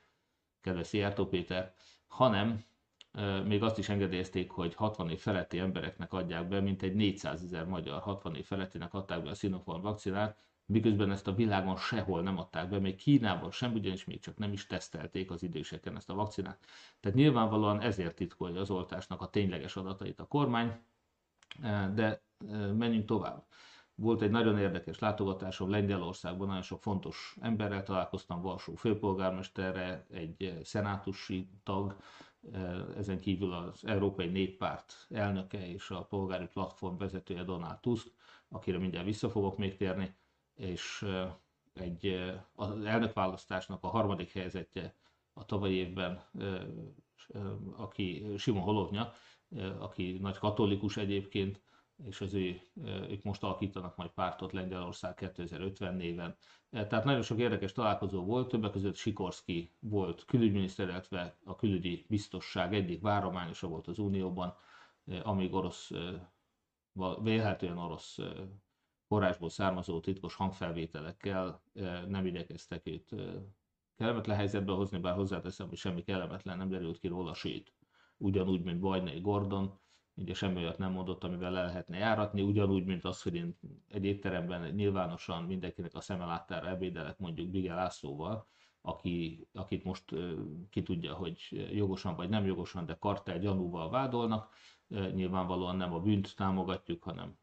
kedves Szijjártó Péter, hanem még azt is engedélyezték, hogy 60 év feletti embereknek adják be, mint egy 400 ezer magyar 60 év felettinek adták be a Sinopharm vakcinát, miközben ezt a világon sehol nem adták be, még Kínában sem, ugyanis még csak nem is tesztelték az időseken ezt a vakcinát. Tehát nyilvánvalóan ezért titkolja az oltásnak a tényleges adatait a kormány, de menjünk tovább. Volt egy nagyon érdekes látogatásom Lengyelországban, nagyon sok fontos emberrel találkoztam, Varsó főpolgármesterre, egy szenátusi tag, ezen kívül az Európai Néppárt elnöke és a polgári platform vezetője Donald Tusk, akire mindjárt vissza fogok még térni, és egy, az elnökválasztásnak a harmadik helyzetje a tavalyi évben, aki Simon Holovnya, aki nagy katolikus egyébként, és az ő, ők most alakítanak majd pártot Lengyelország 2050 néven. Tehát nagyon sok érdekes találkozó volt, többek között Sikorski volt külügyminiszter, illetve a külügyi biztosság egyik várományosa volt az Unióban, amíg orosz, vélhetően orosz forrásból származó titkos hangfelvételekkel nem igyekeztek őt kellemetlen helyzetbe hozni, bár hozzáteszem, hogy semmi kellemetlen nem derült ki róla, sőt, ugyanúgy, mint Bajnai Gordon, ugye semmi olyat nem mondott, amivel le lehetne járatni, ugyanúgy, mint az, hogy én egy étteremben nyilvánosan mindenkinek a szeme láttára ebédelek mondjuk Bigel Lászlóval, aki, akit most ki tudja, hogy jogosan vagy nem jogosan, de kartel gyanúval vádolnak. Nyilvánvalóan nem a bűnt támogatjuk, hanem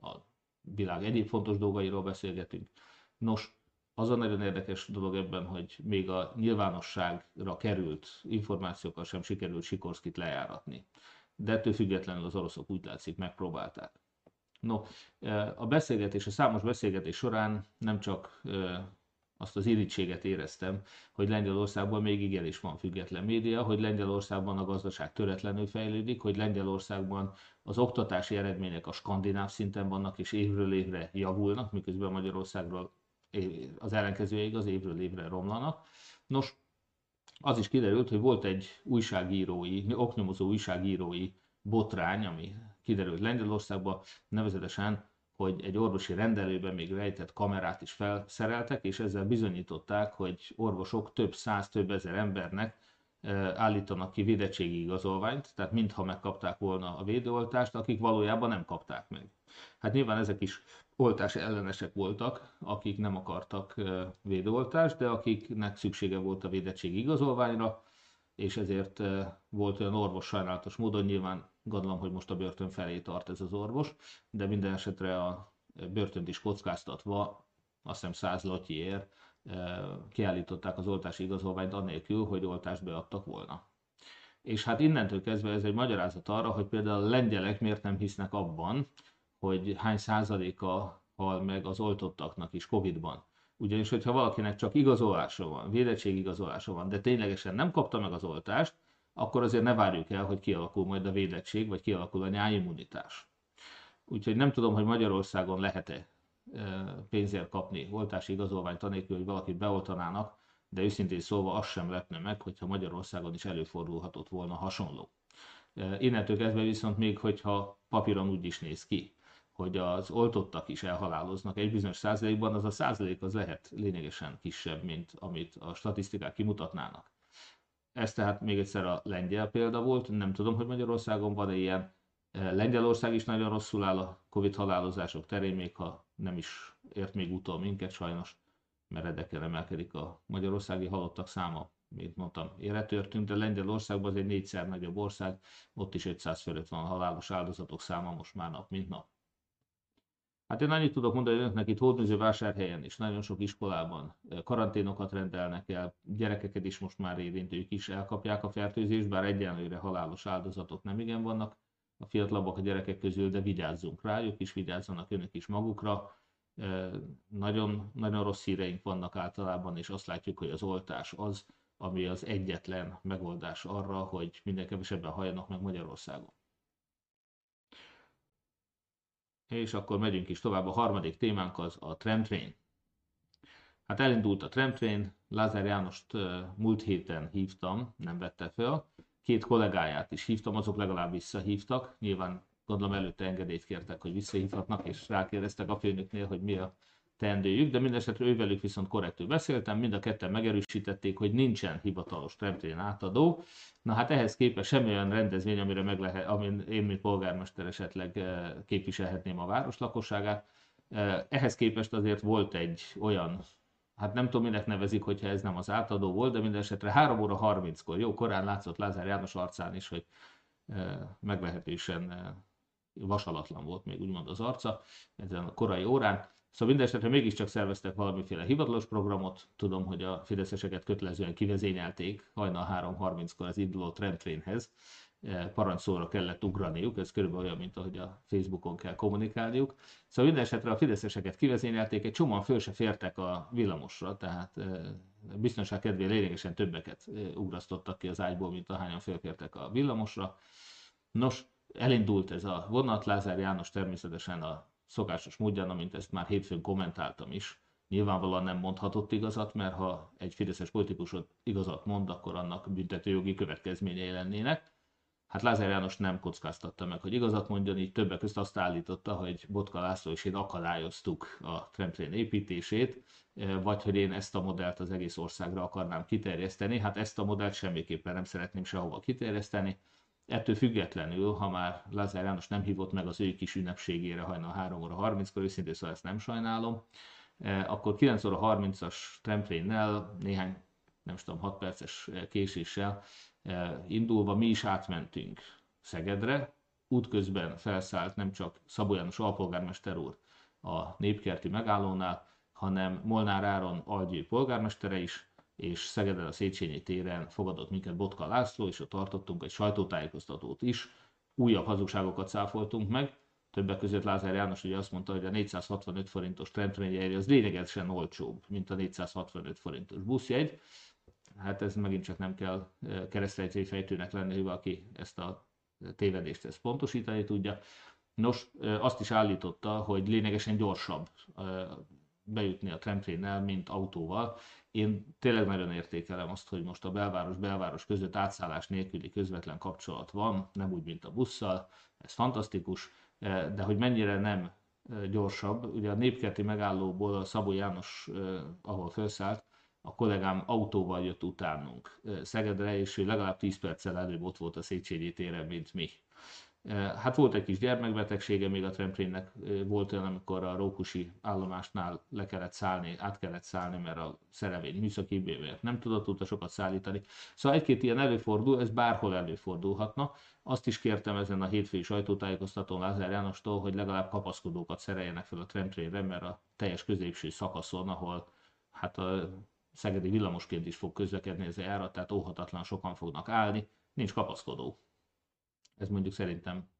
a világ egyéb fontos dolgairól beszélgetünk. Nos, az a nagyon érdekes dolog ebben, hogy még a nyilvánosságra került információkkal sem sikerült Sikorszkit lejáratni. De ettől függetlenül az oroszok úgy látszik megpróbálták. No, a beszélgetés, a számos beszélgetés során nem csak azt az irítséget éreztem, hogy Lengyelországban még igenis van független média, hogy Lengyelországban a gazdaság töretlenül fejlődik, hogy Lengyelországban az oktatási eredmények a skandináv szinten vannak és évről évre javulnak, miközben Magyarországról az ellenkezője igaz, évről évre romlanak. Nos, az is kiderült, hogy volt egy újságírói, oknyomozó újságírói botrány, ami kiderült Lengyelországban, nevezetesen hogy egy orvosi rendelőben még rejtett kamerát is felszereltek, és ezzel bizonyították, hogy orvosok több száz, több ezer embernek állítanak ki védettségi igazolványt, tehát mintha megkapták volna a védőoltást, akik valójában nem kapták meg. Hát nyilván ezek is oltás ellenesek voltak, akik nem akartak védőoltást, de akiknek szüksége volt a védettségi igazolványra, és ezért volt olyan orvos sajnálatos módon, nyilván gondolom, hogy most a börtön felé tart ez az orvos, de minden esetre a börtönt is kockáztatva, azt hiszem 100 lotyiért kiállították az oltási igazolványt annélkül, hogy oltást beadtak volna. És hát innentől kezdve ez egy magyarázat arra, hogy például a lengyelek miért nem hisznek abban, hogy hány százaléka hal meg az oltottaknak is Covid-ban. Ugyanis, hogyha valakinek csak igazolása van, védettségigazolása van, de ténylegesen nem kapta meg az oltást, akkor azért ne várjuk el, hogy kialakul majd a védettség, vagy kialakul a nyáimmunitás. Úgyhogy nem tudom, hogy Magyarországon lehet-e pénzért kapni oltási igazolványt anélkül, hogy valakit beoltanának, de őszintén szólva az sem lepne meg, hogyha Magyarországon is előfordulhatott volna hasonló. Innentől kezdve viszont még, hogyha papíron úgy is néz ki, hogy az oltottak is elhaláloznak egy bizonyos százalékban, az a százalék az lehet lényegesen kisebb, mint amit a statisztikák kimutatnának. Ez tehát még egyszer a lengyel példa volt, nem tudom, hogy Magyarországon van-e ilyen. Lengyelország is nagyon rosszul áll a Covid halálozások terén, még ha nem is ért még utol minket sajnos, mert edekkel emelkedik a magyarországi halottak száma, mint mondtam, éretörtünk, de Lengyelországban az egy négyszer nagyobb ország, ott is 500 fölött van a halálos áldozatok száma most már nap, mint nap. Hát én annyit tudok mondani önöknek itt Hódműző vásárhelyen is, nagyon sok iskolában karanténokat rendelnek el, gyerekeket is most már érint, ők is elkapják a fertőzést, bár egyenlőre halálos áldozatok nem igen vannak a fiatalabbak a gyerekek közül, de vigyázzunk rájuk is, vigyázzanak önök is magukra. Nagyon, nagyon rossz híreink vannak általában, és azt látjuk, hogy az oltás az, ami az egyetlen megoldás arra, hogy minden kevesebben halljanak meg Magyarországon. És akkor megyünk is tovább. A harmadik témánk az a tramtrain. Hát elindult a tramtrain, Lázár Jánost múlt héten hívtam, nem vette fel. Két kollégáját is hívtam, azok legalább visszahívtak. Nyilván gondolom előtte engedélyt kértek, hogy visszahívhatnak, és rákérdeztek a főnöknél, hogy mi a teendőjük, de mindesetre ővelük viszont korrektül beszéltem, mind a ketten megerősítették, hogy nincsen hivatalos tramtrain átadó. Na hát ehhez képest semmi olyan rendezvény, amire meg lehet, amin én, mint polgármester esetleg eh, képviselhetném a város lakosságát. Eh, ehhez képest azért volt egy olyan, hát nem tudom, minek nevezik, hogyha ez nem az átadó volt, de minden esetre 3 óra 30-kor, jó, korán látszott Lázár János arcán is, hogy eh, meglehetősen vasalatlan volt még úgymond az arca ezen a korai órán. Szóval minden esetre mégiscsak szerveztek valamiféle hivatalos programot. Tudom, hogy a fideszeseket kötelezően kivezényelték hajnal 3.30-kor az induló trendtrainhez. E, parancsszóra kellett ugraniuk, ez körülbelül olyan, mint ahogy a Facebookon kell kommunikálniuk. Szóval minden a fideszeseket kivezényelték, egy csomóan föl se fértek a villamosra, tehát e, biztonság kedvéért lényegesen többeket e, ugrasztottak ki az ágyból, mint ahányan fölkértek a villamosra. Nos, elindult ez a vonat, Lázár János természetesen a szokásos módján, amint ezt már hétfőn kommentáltam is, nyilvánvalóan nem mondhatott igazat, mert ha egy fideszes politikus igazat mond, akkor annak büntetőjogi következményei lennének. Hát Lázár János nem kockáztatta meg, hogy igazat mondjon, így többek között azt állította, hogy Botka László és én akadályoztuk a tramplén építését, vagy hogy én ezt a modellt az egész országra akarnám kiterjeszteni. Hát ezt a modellt semmiképpen nem szeretném sehova kiterjeszteni. Ettől függetlenül, ha már Lázár János nem hívott meg az ő kis ünnepségére hajnal 3 óra 30-kor, őszintén szóval ezt nem sajnálom, akkor 9 óra 30-as tramplinnel, néhány, nem is tudom, 6 perces késéssel indulva mi is átmentünk Szegedre, útközben felszállt nem csak Szabó János alpolgármester úr a népkerti megállónál, hanem Molnár Áron Algyő polgármestere is, és Szegeden a Széchenyi téren fogadott minket Botka László, és ott tartottunk egy sajtótájékoztatót is. Újabb hazugságokat száfoltunk meg, többek között Lázár János ugye azt mondta, hogy a 465 forintos trendrényjegy az lényegesen olcsóbb, mint a 465 forintos buszjegy. Hát ez megint csak nem kell keresztrejtői fejtőnek lenni, hogy valaki ezt a tévedést ezt pontosítani tudja. Nos, azt is állította, hogy lényegesen gyorsabb bejutni a tramtrénnel, mint autóval. Én tényleg nagyon értékelem azt, hogy most a belváros-belváros között átszállás nélküli közvetlen kapcsolat van, nem úgy, mint a busszal, ez fantasztikus, de hogy mennyire nem gyorsabb, ugye a népkerti megállóból a Szabó János, ahol felszállt, a kollégám autóval jött utánunk Szegedre, és ő legalább 10 perccel előbb ott volt a Széchenyi téren, mint mi. Hát volt egy kis gyermekbetegsége még a Tremplénnek, volt olyan, amikor a Rókusi állomásnál le kellett szállni, át kellett szállni, mert a szerevény műszaki miért nem tudott utasokat szállítani. Szóval egy-két ilyen előfordul, ez bárhol előfordulhatna. Azt is kértem ezen a hétfői sajtótájékoztatón Lázár Jánostól, hogy legalább kapaszkodókat szereljenek fel a Tremplénre, mert a teljes középső szakaszon, ahol hát a szegedi villamosként is fog közlekedni ez a járat, tehát óhatatlan sokan fognak állni, nincs kapaszkodó. Ez mondjuk szerintem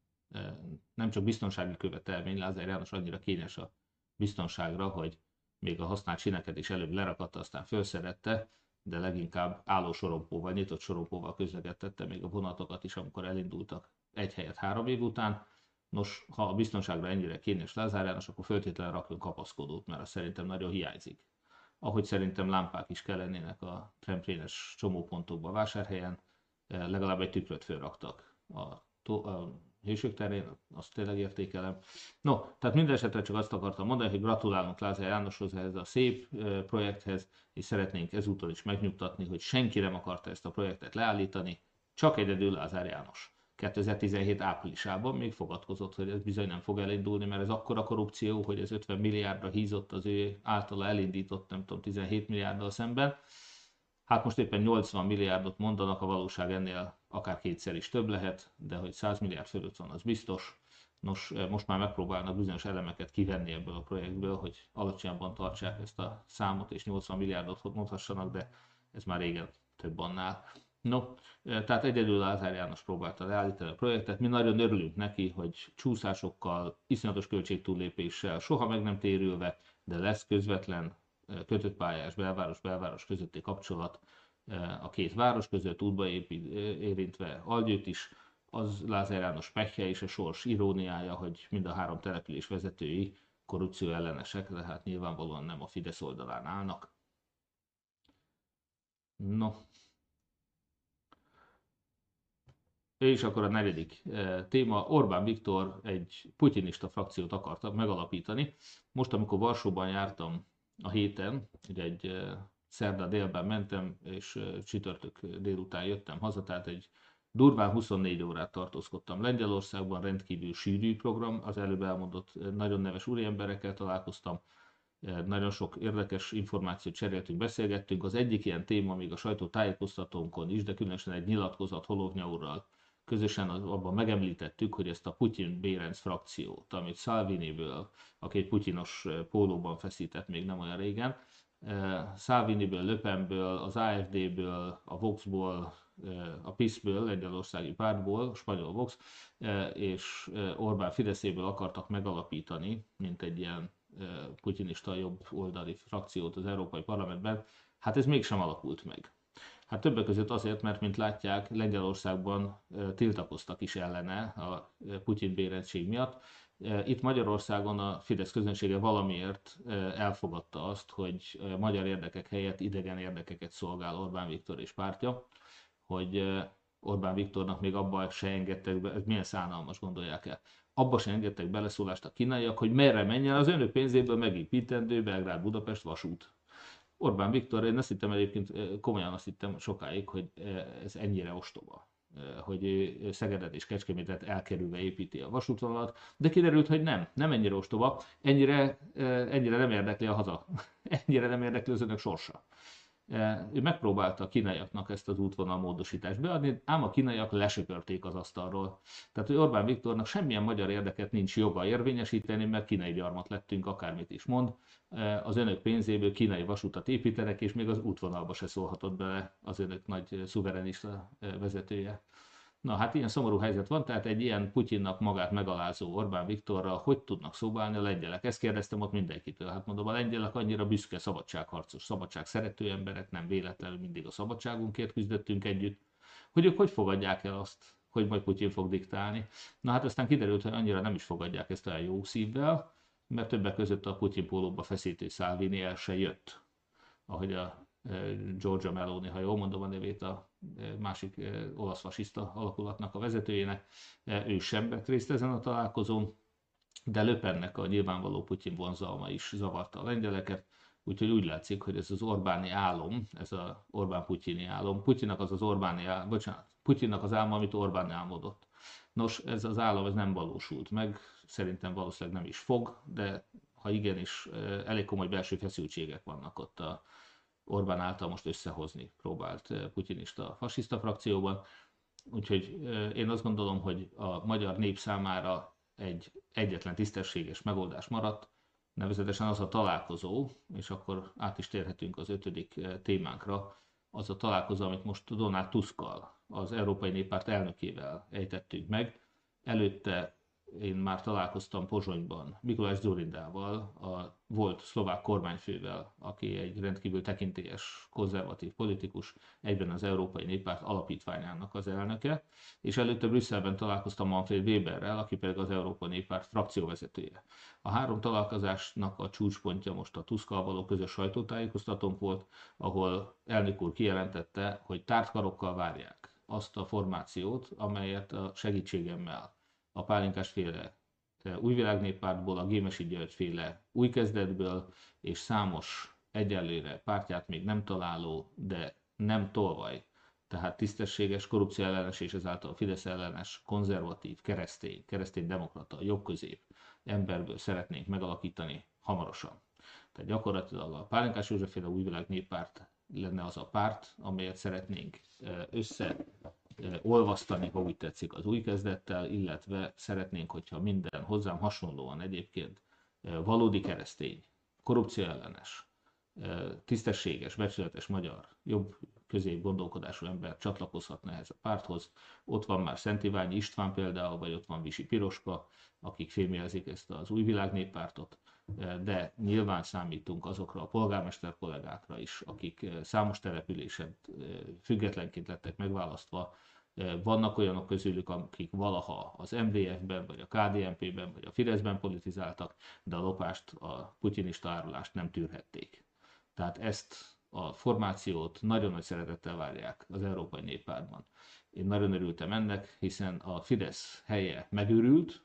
nem csak biztonsági követelmény, Lázár János annyira kényes a biztonságra, hogy még a használt sineket is előbb lerakatta, aztán felszerette, de leginkább álló sorompóval, nyitott sorompóval közlekedtette még a vonatokat is, amikor elindultak egy helyet három év után. Nos, ha a biztonságra ennyire kényes Lázár János, akkor föltétlenül rakjon kapaszkodót, mert az szerintem nagyon hiányzik. Ahogy szerintem lámpák is kellenének a tramtrénes csomópontokban vásárhelyen, legalább egy tükröt fölraktak a a hősök terén, azt tényleg értékelem. No, tehát minden esetre csak azt akartam mondani, hogy gratulálunk Lázár Jánoshoz ehhez a szép projekthez, és szeretnénk ezúttal is megnyugtatni, hogy senki nem akarta ezt a projektet leállítani, csak egyedül Lázár János. 2017 áprilisában még fogadkozott, hogy ez bizony nem fog elindulni, mert ez akkora korrupció, hogy ez 50 milliárdra hízott az ő általa elindított, nem tudom, 17 milliárddal szemben. Hát most éppen 80 milliárdot mondanak, a valóság ennél akár kétszer is több lehet, de hogy 100 milliárd fölött van, az biztos. Nos, eh, most már megpróbálnak bizonyos elemeket kivenni ebből a projektből, hogy alacsonyabban tartsák ezt a számot, és 80 milliárdot mondhassanak, de ez már régen több annál. No, eh, tehát egyedül Lázár János próbálta leállítani a projektet. Mi nagyon örülünk neki, hogy csúszásokkal, iszonyatos költségtúllépéssel, soha meg nem térülve, de lesz közvetlen eh, kötött pályás belváros-belváros közötti kapcsolat a két város között, útba érintve Algyőt is, az Lázár János pekje és a sors iróniája, hogy mind a három település vezetői korrupció ellenesek, de hát nyilvánvalóan nem a Fidesz oldalán állnak. No. És akkor a negyedik téma, Orbán Viktor egy putinista frakciót akarta megalapítani. Most, amikor Varsóban jártam a héten, egy szerda délben mentem, és csütörtök délután jöttem haza, tehát egy durván 24 órát tartózkodtam Lengyelországban, rendkívül sűrű program, az előbb elmondott nagyon neves úriemberekkel találkoztam, nagyon sok érdekes információt cseréltünk, beszélgettünk. Az egyik ilyen téma még a sajtó tájékoztatónkon is, de különösen egy nyilatkozat Holovnya úrral közösen abban megemlítettük, hogy ezt a Putyin-Bérenc frakciót, amit Salviniből, aki egy putyinos pólóban feszített még nem olyan régen, Salviniből, Löpenből, az AFD-ből, a Voxból, a PIS-ből, Lengyelországi pártból, spanyol Vox, és Orbán Fideszéből akartak megalapítani, mint egy ilyen putinista jobb oldali frakciót az Európai Parlamentben, hát ez mégsem alakult meg. Hát többek között azért, mert mint látják, Lengyelországban tiltakoztak is ellene a Putyin bérettség miatt, itt Magyarországon a Fidesz közönsége valamiért elfogadta azt, hogy magyar érdekek helyett idegen érdekeket szolgál Orbán Viktor és pártja, hogy Orbán Viktornak még abba se engedtek be, ez milyen szánalmas gondolják el, abba se engedtek beleszólást a kínaiak, hogy merre menjen az önök pénzéből megépítendő Belgrád-Budapest vasút. Orbán Viktor, én azt hittem egyébként, komolyan azt hittem sokáig, hogy ez ennyire ostoba hogy ő Szegedet és Kecskemétet elkerülve építi a vasútvonalat, de kiderült, hogy nem, nem ennyire ostoba, ennyire, ennyire nem érdekli a haza, ennyire nem érdekli az önök sorsa. Ő megpróbálta a kínaiaknak ezt az útvonal módosítást beadni, ám a kínaiak lesöpörték az asztalról. Tehát, hogy Orbán Viktornak semmilyen magyar érdeket nincs joga érvényesíteni, mert kínai gyarmat lettünk, akármit is mond. Az önök pénzéből kínai vasutat építenek, és még az útvonalba se szólhatott bele az önök nagy szuverenista vezetője. Na hát ilyen szomorú helyzet van, tehát egy ilyen Putyinnak magát megalázó Orbán Viktorra hogy tudnak szóbálni a lengyelek? Ezt kérdeztem ott mindenkitől. Hát mondom, a lengyelek annyira büszke szabadságharcos, szabadság szerető emberek, nem véletlenül mindig a szabadságunkért küzdöttünk együtt, hogy ők hogy fogadják el azt, hogy majd Putyin fog diktálni. Na hát aztán kiderült, hogy annyira nem is fogadják ezt olyan jó szívvel, mert többek között a Putyin pólóba feszítő Salvini el se jött, ahogy a Giorgia Meloni, ha jól mondom a nevét, a másik olasz fasiszta alakulatnak a vezetőjének, ő sem vett részt ezen a találkozón, de Löpennek a nyilvánvaló Putyin vonzalma is zavarta a lengyeleket, úgyhogy úgy látszik, hogy ez az Orbáni álom, ez az Orbán-Putyini álom, Putyinnak az az Orbáni álom, bocsánat, Putyinnak az álma, amit Orbán álmodott. Nos, ez az álom ez nem valósult meg, szerintem valószínűleg nem is fog, de ha igenis, elég komoly belső feszültségek vannak ott a, Orbán által most összehozni próbált putinista fasiszta frakcióban. Úgyhogy én azt gondolom, hogy a magyar nép számára egy egyetlen tisztességes megoldás maradt, nevezetesen az a találkozó, és akkor át is térhetünk az ötödik témánkra, az a találkozó, amit most Donald Tuskkal, az Európai Néppárt elnökével ejtettünk meg. Előtte én már találkoztam Pozsonyban Mikulás Zorindával, a volt szlovák kormányfővel, aki egy rendkívül tekintélyes, konzervatív politikus, egyben az Európai Néppárt alapítványának az elnöke, és előtte Brüsszelben találkoztam Manfred Weberrel, aki pedig az Európai Néppárt frakcióvezetője. A három találkozásnak a csúcspontja most a Tuszkal való közös sajtótájékoztatónk volt, ahol elnök úr kijelentette, hogy tártkarokkal várják azt a formációt, amelyet a segítségemmel a pálinkás féle új világnéppártból, a Gémesi György féle új kezdetből, és számos egyelőre pártját még nem találó, de nem tolvaj, tehát tisztességes, korrupció ellenes és ezáltal Fidesz ellenes, konzervatív, keresztény, keresztény demokrata, jobbközép emberből szeretnénk megalakítani hamarosan. Tehát gyakorlatilag a Pálinkás Józseféle újvilág néppárt lenne az a párt, amelyet szeretnénk össze olvasztani, ha úgy tetszik, az új kezdettel, illetve szeretnénk, hogyha minden hozzám hasonlóan egyébként valódi keresztény, korrupció ellenes, tisztességes, becsületes magyar, jobb közép gondolkodású ember csatlakozhatna ehhez a párthoz. Ott van már Szent Iványi István például, vagy ott van Visi Piroska, akik fémjelzik ezt az új világ de nyilván számítunk azokra a polgármester kollégákra is, akik számos településen függetlenként lettek megválasztva, vannak olyanok közülük, akik valaha az MDF-ben, vagy a KDNP-ben, vagy a Fideszben politizáltak, de a lopást, a putinista árulást nem tűrhették. Tehát ezt a formációt nagyon nagy szeretettel várják az Európai Néppártban. Én nagyon örültem ennek, hiszen a Fidesz helye megőrült,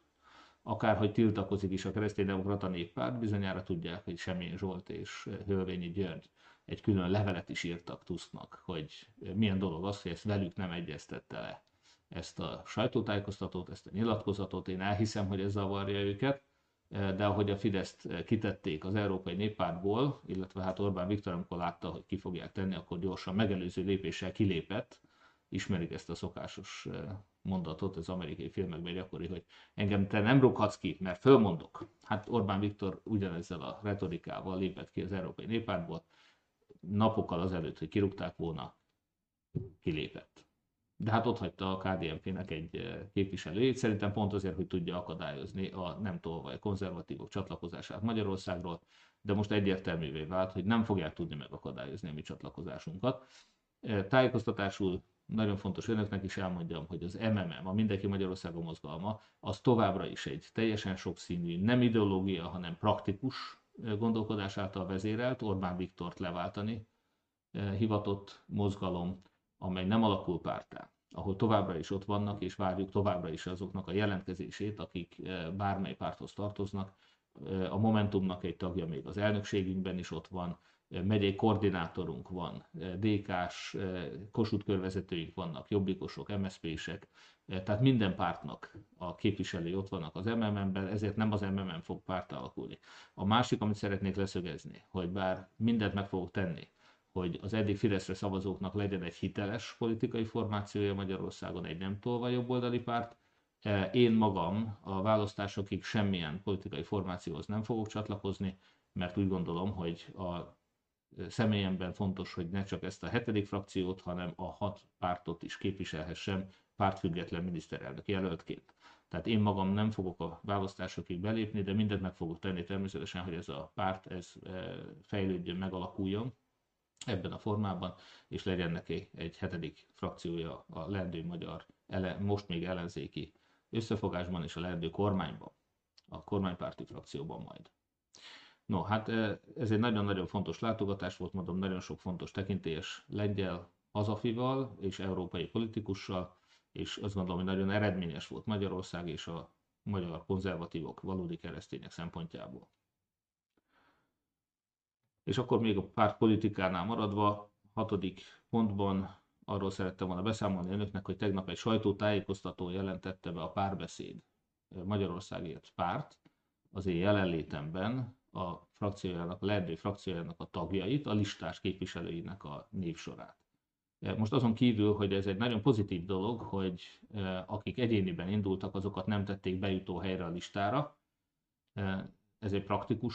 akárhogy tiltakozik is a kereszténydemokrata néppárt, bizonyára tudják, hogy Semjén Zsolt és Hölvényi György egy külön levelet is írtak Tusknak, hogy milyen dolog az, hogy ezt velük nem egyeztette le ezt a sajtótájékoztatót, ezt a nyilatkozatot. Én elhiszem, hogy ez zavarja őket, de ahogy a Fideszt kitették az Európai Néppártból, illetve hát Orbán Viktor, amikor látta, hogy ki fogják tenni, akkor gyorsan megelőző lépéssel kilépett, ismerik ezt a szokásos mondatot, az amerikai filmekben gyakori, hogy engem te nem rúghatsz ki, mert fölmondok. Hát Orbán Viktor ugyanezzel a retorikával lépett ki az Európai Néppártból, napokkal azelőtt, hogy kirúgták volna, kilépett. De hát ott hagyta a KDNP-nek egy képviselőjét, szerintem pont azért, hogy tudja akadályozni a nem tolvaj konzervatívok csatlakozását Magyarországról, de most egyértelművé vált, hogy nem fogják tudni megakadályozni a mi csatlakozásunkat. Tájékoztatásul nagyon fontos önöknek is elmondjam, hogy az MMM, a Mindenki Magyarországon mozgalma, az továbbra is egy teljesen sokszínű, nem ideológia, hanem praktikus gondolkodás által vezérelt, Orbán Viktort leváltani hivatott mozgalom, amely nem alakul pártá, ahol továbbra is ott vannak, és várjuk továbbra is azoknak a jelentkezését, akik bármely párthoz tartoznak. A Momentumnak egy tagja még az elnökségünkben is ott van, megyei koordinátorunk van, DK-s, Kossuth körvezetőink vannak, jobbikosok, MSZP-sek, tehát minden pártnak a képviselői ott vannak az MMM-ben, ezért nem az MMM fog párt alakulni. A másik, amit szeretnék leszögezni, hogy bár mindent meg fogok tenni, hogy az eddig Fideszre szavazóknak legyen egy hiteles politikai formációja Magyarországon, egy nem tolva jobboldali párt, én magam a választásokig semmilyen politikai formációhoz nem fogok csatlakozni, mert úgy gondolom, hogy a személyemben fontos, hogy ne csak ezt a hetedik frakciót, hanem a hat pártot is képviselhessem pártfüggetlen miniszterelnök jelöltként. Tehát én magam nem fogok a választásokig belépni, de mindent meg fogok tenni természetesen, hogy ez a párt ez e, fejlődjön, megalakuljon ebben a formában, és legyen neki egy hetedik frakciója a leendő magyar, ele, most még ellenzéki összefogásban és a leendő kormányban, a kormánypárti frakcióban majd. No, hát ez egy nagyon-nagyon fontos látogatás volt, mondom, nagyon sok fontos tekintélyes lengyel hazafival és európai politikussal, és azt gondolom, hogy nagyon eredményes volt Magyarország és a magyar konzervatívok, valódi keresztények szempontjából. És akkor még a párt politikánál maradva, hatodik pontban arról szerettem volna beszámolni önöknek, hogy tegnap egy sajtótájékoztató jelentette be a párbeszéd Magyarországért párt az én jelenlétemben a frakciójának, a leendő frakciójának a tagjait, a listás képviselőinek a névsorát. E, most azon kívül, hogy ez egy nagyon pozitív dolog, hogy e, akik egyéniben indultak, azokat nem tették bejutó helyre a listára. E, ez egy praktikus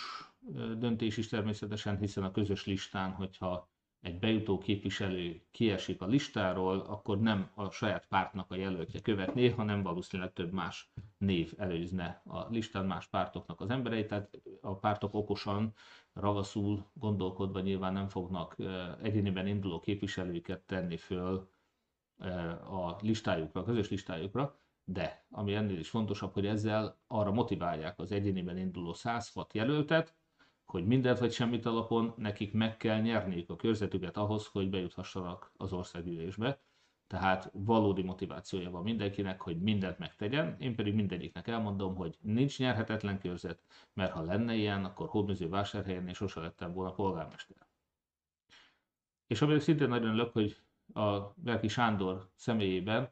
döntés is természetesen, hiszen a közös listán, hogyha egy bejutó képviselő kiesik a listáról, akkor nem a saját pártnak a jelöltje követné, hanem valószínűleg több más név előzne a listán más pártoknak az embereit, tehát a pártok okosan, ravaszul gondolkodva nyilván nem fognak egyéniben induló képviselőket tenni föl a listájukra, a közös listájukra, de ami ennél is fontosabb, hogy ezzel arra motiválják az egyéniben induló 106 jelöltet, hogy mindent vagy semmit alapon nekik meg kell nyerniük a körzetüket ahhoz, hogy bejuthassanak az országgyűlésbe. Tehát valódi motivációja van mindenkinek, hogy mindent megtegyen. Én pedig mindegyiknek elmondom, hogy nincs nyerhetetlen körzet, mert ha lenne ilyen, akkor vásárhelyen és sose lettem volna polgármester. És amire szintén nagyon lök, hogy a Belki Sándor személyében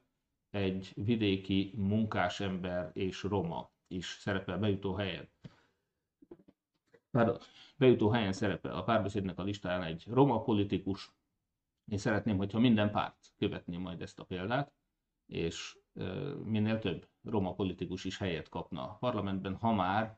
egy vidéki munkásember és roma is szerepel bejutó helyen bár bejutó helyen szerepel a párbeszédnek a listáján egy roma politikus. Én szeretném, hogyha minden párt követné majd ezt a példát, és minél több roma politikus is helyet kapna a parlamentben, ha már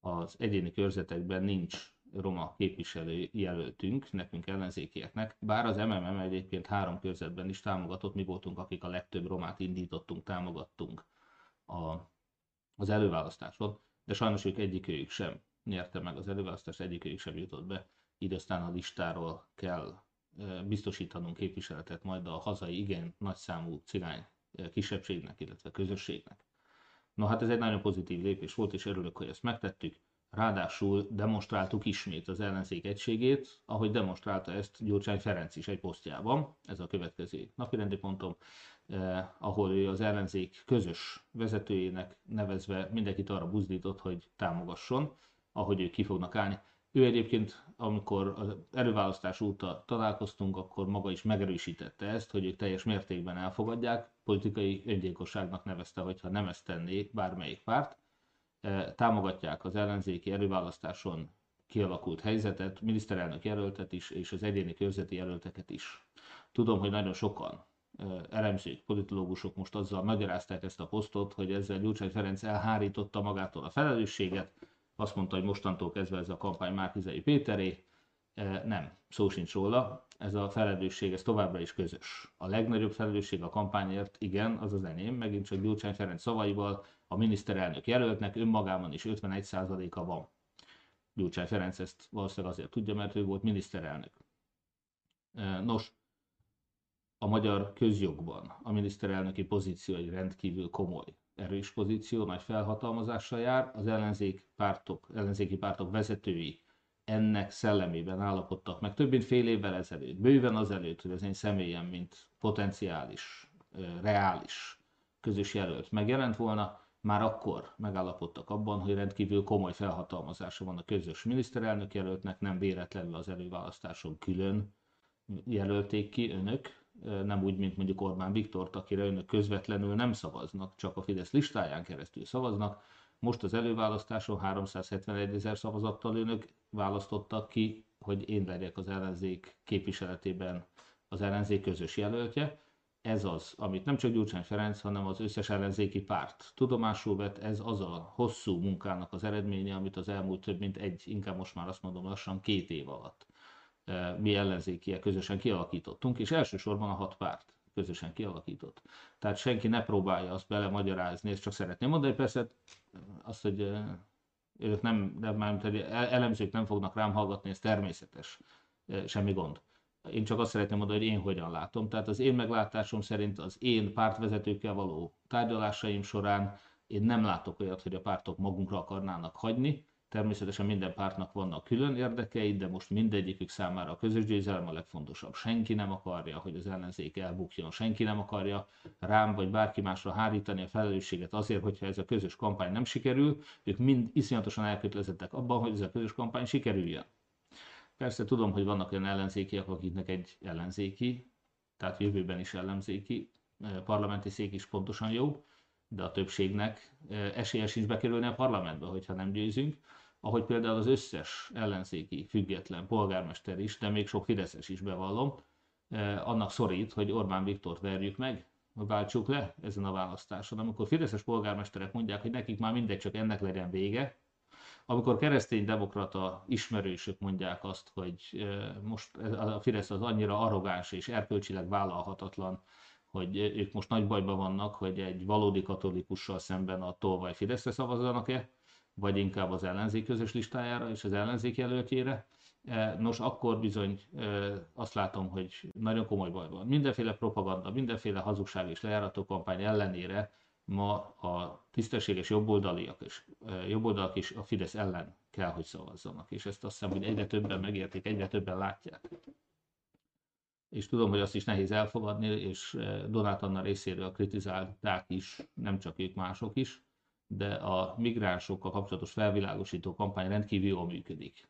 az egyéni körzetekben nincs roma képviselő jelöltünk, nekünk ellenzékieknek, bár az MMM egyébként három körzetben is támogatott, mi voltunk, akik a legtöbb romát indítottunk, támogattunk a, az előválasztáson, de sajnos ők egyikőjük sem nyerte meg az előválasztást, egyikőjük sem jutott be, így aztán a listáról kell biztosítanunk képviseletet majd a hazai igen nagyszámú cigány kisebbségnek, illetve közösségnek. Na hát ez egy nagyon pozitív lépés volt, és örülök, hogy ezt megtettük. Ráadásul demonstráltuk ismét az ellenzék egységét, ahogy demonstrálta ezt Gyurcsány Ferenc is egy posztjában, ez a következő napirendi pontom, eh, ahol ő az ellenzék közös vezetőjének nevezve mindenkit arra buzdított, hogy támogasson ahogy ők ki fognak állni. Ő egyébként, amikor az előválasztás óta találkoztunk, akkor maga is megerősítette ezt, hogy ők teljes mértékben elfogadják, politikai öngyilkosságnak nevezte, hogyha nem ezt tennék bármelyik párt. E, támogatják az ellenzéki előválasztáson kialakult helyzetet, miniszterelnök jelöltet is, és az egyéni körzeti jelölteket is. Tudom, hogy nagyon sokan e, elemzők, politológusok most azzal magyarázták ezt a posztot, hogy ezzel Gyurcsány Ferenc elhárította magától a felelősséget, azt mondta, hogy mostantól kezdve ez a kampány Márkizai Péteré. E, nem, szó sincs róla. Ez a felelősség, ez továbbra is közös. A legnagyobb felelősség a kampányért, igen, az az enyém, megint csak Gyurcsány Ferenc szavaival, a miniszterelnök jelöltnek önmagában is 51%-a van. Gyurcsány Ferenc ezt valószínűleg azért tudja, mert ő volt miniszterelnök. E, nos, a magyar közjogban a miniszterelnöki pozíció egy rendkívül komoly erős pozíció, nagy felhatalmazással jár, az ellenzék pártok, ellenzéki pártok vezetői ennek szellemében állapodtak meg több mint fél évvel ezelőtt, bőven azelőtt, hogy az én személyem, mint potenciális reális közös jelölt megjelent volna, már akkor megállapodtak abban, hogy rendkívül komoly felhatalmazása van a közös miniszterelnök jelöltnek, nem véletlenül az előválasztáson külön jelölték ki önök, nem úgy, mint mondjuk Orbán Viktort, akire önök közvetlenül nem szavaznak, csak a Fidesz listáján keresztül szavaznak. Most az előválasztáson 371 ezer szavazattal önök választottak ki, hogy én legyek az ellenzék képviseletében az ellenzék közös jelöltje ez az, amit nem csak Gyurcsány Ferenc, hanem az összes ellenzéki párt tudomásul vett, ez az a hosszú munkának az eredménye, amit az elmúlt több mint egy, inkább most már azt mondom lassan két év alatt mi ellenzékiek közösen kialakítottunk, és elsősorban a hat párt közösen kialakított. Tehát senki ne próbálja azt belemagyarázni, ezt csak szeretném mondani, persze azt, hogy ők nem, nem, nem elemzők nem fognak rám hallgatni, ez természetes, semmi gond. Én csak azt szeretném mondani, hogy én hogyan látom. Tehát az én meglátásom szerint az én pártvezetőkkel való tárgyalásaim során én nem látok olyat, hogy a pártok magunkra akarnának hagyni. Természetesen minden pártnak vannak külön érdekei, de most mindegyikük számára a közös győzelem a legfontosabb. Senki nem akarja, hogy az ellenzék elbukjon, senki nem akarja rám vagy bárki másra hárítani a felelősséget azért, hogyha ez a közös kampány nem sikerül. Ők mind iszonyatosan elkötelezettek abban, hogy ez a közös kampány sikerüljön. Persze tudom, hogy vannak olyan ellenzékiek, akiknek egy ellenzéki, tehát jövőben is ellenzéki, eh, parlamenti szék is pontosan jó, de a többségnek eh, esélye sincs bekerülni a parlamentbe, hogyha nem győzünk. Ahogy például az összes ellenzéki, független polgármester is, de még sok Fideszes is bevallom, eh, annak szorít, hogy Orbán Viktort verjük meg, váltsuk le ezen a választáson. Amikor fideszes polgármesterek mondják, hogy nekik már mindegy, csak ennek legyen vége, amikor keresztény-demokrata ismerősök mondják azt, hogy most a Fidesz az annyira arrogáns és erkölcsileg vállalhatatlan, hogy ők most nagy bajban vannak, hogy egy valódi katolikussal szemben a tolvaj Fideszre szavazzanak-e, vagy inkább az ellenzék közös listájára és az ellenzék jelöltjére. Nos, akkor bizony azt látom, hogy nagyon komoly baj van. Mindenféle propaganda, mindenféle hazugság és lejárató kampány ellenére ma a tisztességes jobboldaliak és jobboldalak is a Fidesz ellen kell, hogy szavazzanak. És ezt azt hiszem, hogy egyre többen megértik, egyre többen látják. És tudom, hogy azt is nehéz elfogadni, és Donát Anna részéről kritizálták is, nem csak ők, mások is, de a migránsokkal kapcsolatos felvilágosító kampány rendkívül jól működik.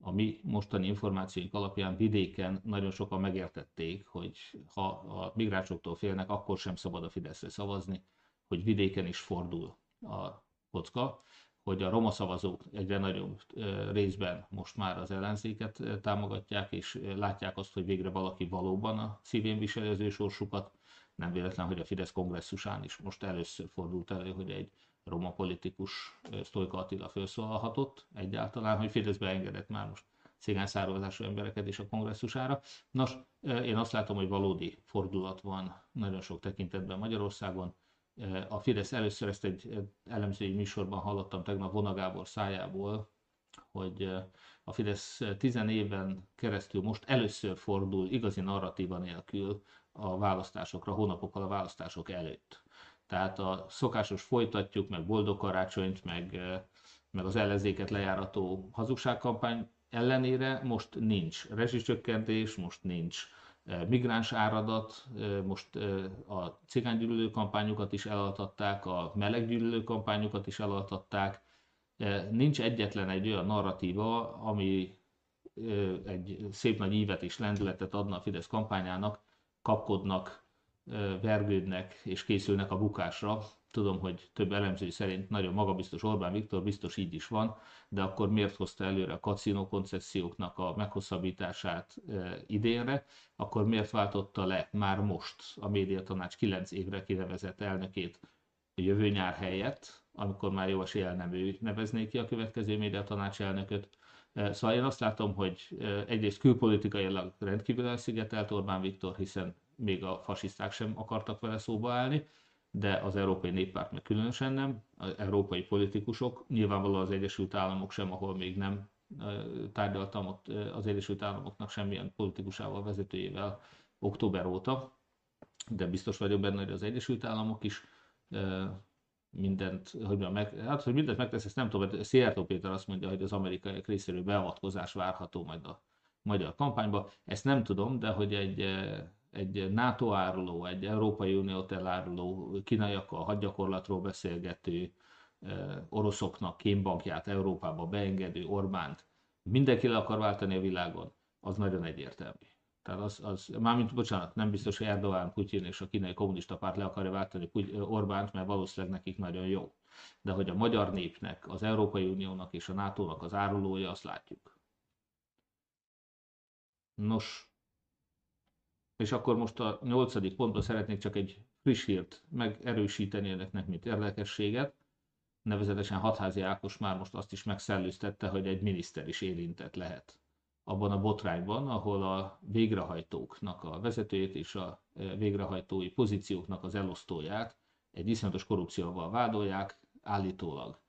A mi mostani információink alapján vidéken nagyon sokan megértették, hogy ha a migránsoktól félnek, akkor sem szabad a Fideszre szavazni, hogy vidéken is fordul a kocka, hogy a roma szavazók egyre nagyobb részben most már az ellenzéket támogatják, és látják azt, hogy végre valaki valóban a szívén viseli az ő sorsukat. Nem véletlen, hogy a Fidesz kongresszusán is most először fordult elő, hogy egy roma politikus Sztojka Attila felszólalhatott egyáltalán, hogy Fideszbe engedett már most cigány származású embereket is a kongresszusára. Nos, én azt látom, hogy valódi fordulat van nagyon sok tekintetben Magyarországon a Fidesz először ezt egy elemzői műsorban hallottam tegnap Vonagábor szájából, hogy a Fidesz tizen éven keresztül most először fordul igazi narratíva nélkül a választásokra, hónapokkal a választások előtt. Tehát a szokásos folytatjuk, meg boldog karácsonyt, meg, meg az ellenzéket lejárató hazugságkampány ellenére most nincs rezsicsökkentés, most nincs migráns áradat, most a cigánygyűlölő kampányokat is elaltatták, a meleggyűlölő kampányokat is elaltatták. Nincs egyetlen egy olyan narratíva, ami egy szép nagy ívet és lendületet adna a Fidesz kampányának, kapkodnak, vergődnek és készülnek a bukásra. Tudom, hogy több elemző szerint nagyon magabiztos Orbán Viktor, biztos így is van, de akkor miért hozta előre a kaszinó konceszióknak a meghosszabbítását idénre, akkor miért váltotta le már most a médiatanács 9 évre kinevezett elnökét jövő nyár helyett, amikor már jó eséllyel nem ő nevezné ki a következő médiatanács elnököt. Szóval én azt látom, hogy egyrészt külpolitikailag rendkívül elszigetelt Orbán Viktor, hiszen még a fasiszták sem akartak vele szóba állni, de az Európai Néppárt meg különösen nem, az európai politikusok, nyilvánvalóan az Egyesült Államok sem, ahol még nem tárgyaltam ott az Egyesült Államoknak semmilyen politikusával, vezetőjével október óta, de biztos vagyok benne, hogy az Egyesült Államok is mindent, hogy, meg, hát, hogy mindent megtesz, ezt nem tudom, Szijjártó Péter azt mondja, hogy az amerikaiak részéről beavatkozás várható majd a magyar kampányba. Ezt nem tudom, de hogy egy egy NATO áruló, egy Európai Uniót eláruló, kínaiakkal hadgyakorlatról beszélgető, oroszoknak kémbankját Európába beengedő Orbánt mindenki le akar váltani a világon, az nagyon egyértelmű. Tehát az, az mármint, bocsánat, nem biztos, hogy Erdogan, Putyin és a kínai kommunista párt le akarja váltani Orbánt, mert valószínűleg nekik nagyon jó. De hogy a magyar népnek, az Európai Uniónak és a NATO-nak az árulója, azt látjuk. Nos, és akkor most a nyolcadik pontban szeretnék csak egy friss hírt megerősíteni önöknek, mint érdekességet. Nevezetesen Hatházi Ákos már most azt is megszellőztette, hogy egy miniszter is érintett lehet abban a botrányban, ahol a végrehajtóknak a vezetőjét és a e, végrehajtói pozícióknak az elosztóját egy iszonyatos korrupcióval vádolják, állítólag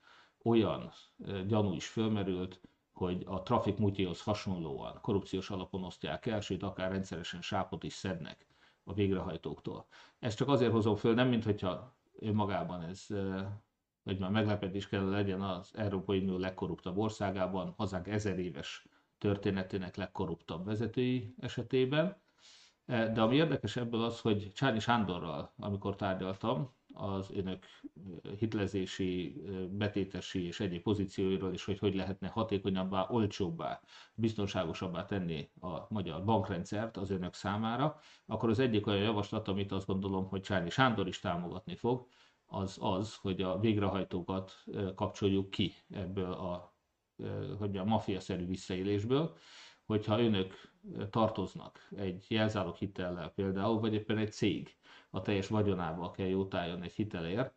olyan e, gyanú is fölmerült, hogy a trafik mutyihoz hasonlóan korrupciós alapon osztják el, sőt akár rendszeresen sápot is szednek a végrehajtóktól. Ezt csak azért hozom föl, nem mint hogyha önmagában ez e, már meglepetés kell legyen az Európai Unió legkorruptabb országában, hazánk ezer éves történetének legkorruptabb vezetői esetében. De ami érdekes ebből az, hogy Csányi Sándorral, amikor tárgyaltam, az önök hitlezési, betétesi és egyéb pozícióiról is, hogy hogy lehetne hatékonyabbá, olcsóbbá, biztonságosabbá tenni a magyar bankrendszert az önök számára, akkor az egyik olyan javaslat, amit azt gondolom, hogy Csányi Sándor is támogatni fog, az az, hogy a végrehajtókat kapcsoljuk ki ebből a hogy a mafiaszerű visszaélésből, hogyha önök tartoznak egy jelzálog hitellel például, vagy éppen egy cég a teljes vagyonával kell jótálljon egy hitelért,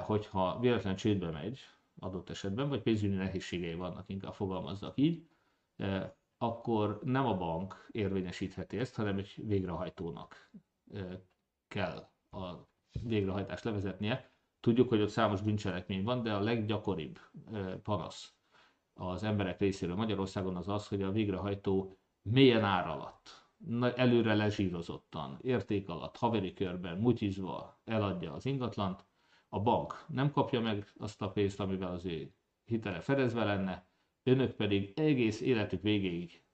hogyha véletlen csődbe megy adott esetben, vagy pénzügyi nehézségei vannak, inkább fogalmazzak így, akkor nem a bank érvényesítheti ezt, hanem egy végrehajtónak kell a végrehajtást levezetnie. Tudjuk, hogy ott számos bűncselekmény van, de a leggyakoribb panasz az emberek részéről Magyarországon az az, hogy a végrehajtó mélyen ár alatt, előre lezsírozottan, érték alatt, haveri körben, mutyizva eladja az ingatlant, a bank nem kapja meg azt a pénzt, amivel az ő hitele fedezve lenne, önök pedig egész életük végéig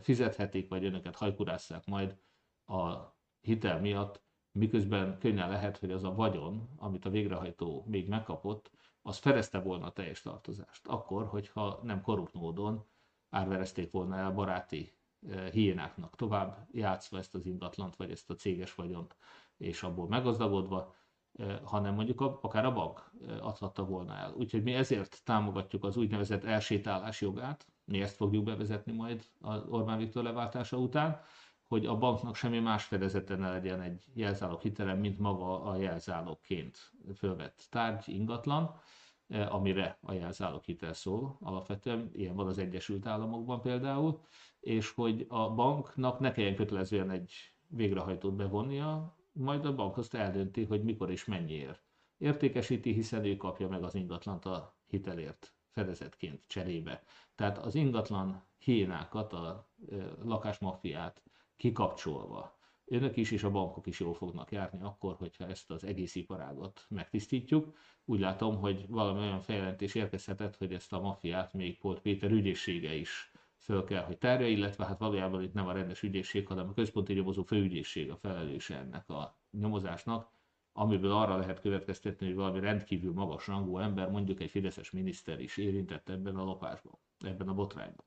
fizethetik, vagy önöket hajkurásszák majd a hitel miatt, miközben könnyen lehet, hogy az a vagyon, amit a végrehajtó még megkapott, az fedezte volna a teljes tartozást. Akkor, hogyha nem korrupt módon árverezték volna el baráti eh, hiénáknak tovább játszva ezt az ingatlant, vagy ezt a céges vagyont, és abból meggazdagodva, eh, hanem mondjuk akár a bank eh, adhatta volna el. Úgyhogy mi ezért támogatjuk az úgynevezett elsétálás jogát, mi ezt fogjuk bevezetni majd az Orbán Viktor leváltása után, hogy a banknak semmi más fedezete ne legyen egy jelzálog hitelem, mint maga a jelzálogként fölvett tárgy, ingatlan, eh, amire a jelzálog hitel szól alapvetően, ilyen van az Egyesült Államokban például, és hogy a banknak ne kelljen kötelezően egy végrehajtót bevonnia, majd a bank azt eldönti, hogy mikor és mennyiért értékesíti, hiszen ő kapja meg az ingatlant a hitelért fedezetként cserébe. Tehát az ingatlan hiénákat, a eh, lakásmafiát kikapcsolva. Önök is és a bankok is jól fognak járni akkor, hogyha ezt az egész iparágot megtisztítjuk. Úgy látom, hogy valami olyan feljelentés érkezhetett, hogy ezt a mafiát még Polt Péter ügyészsége is föl kell, hogy tárja, illetve hát valójában itt nem a rendes ügyészség, hanem a központi nyomozó főügyészség a felelőse ennek a nyomozásnak, amiből arra lehet következtetni, hogy valami rendkívül magas rangú ember, mondjuk egy fideszes miniszter is érintett ebben a lopásban, ebben a botrányban.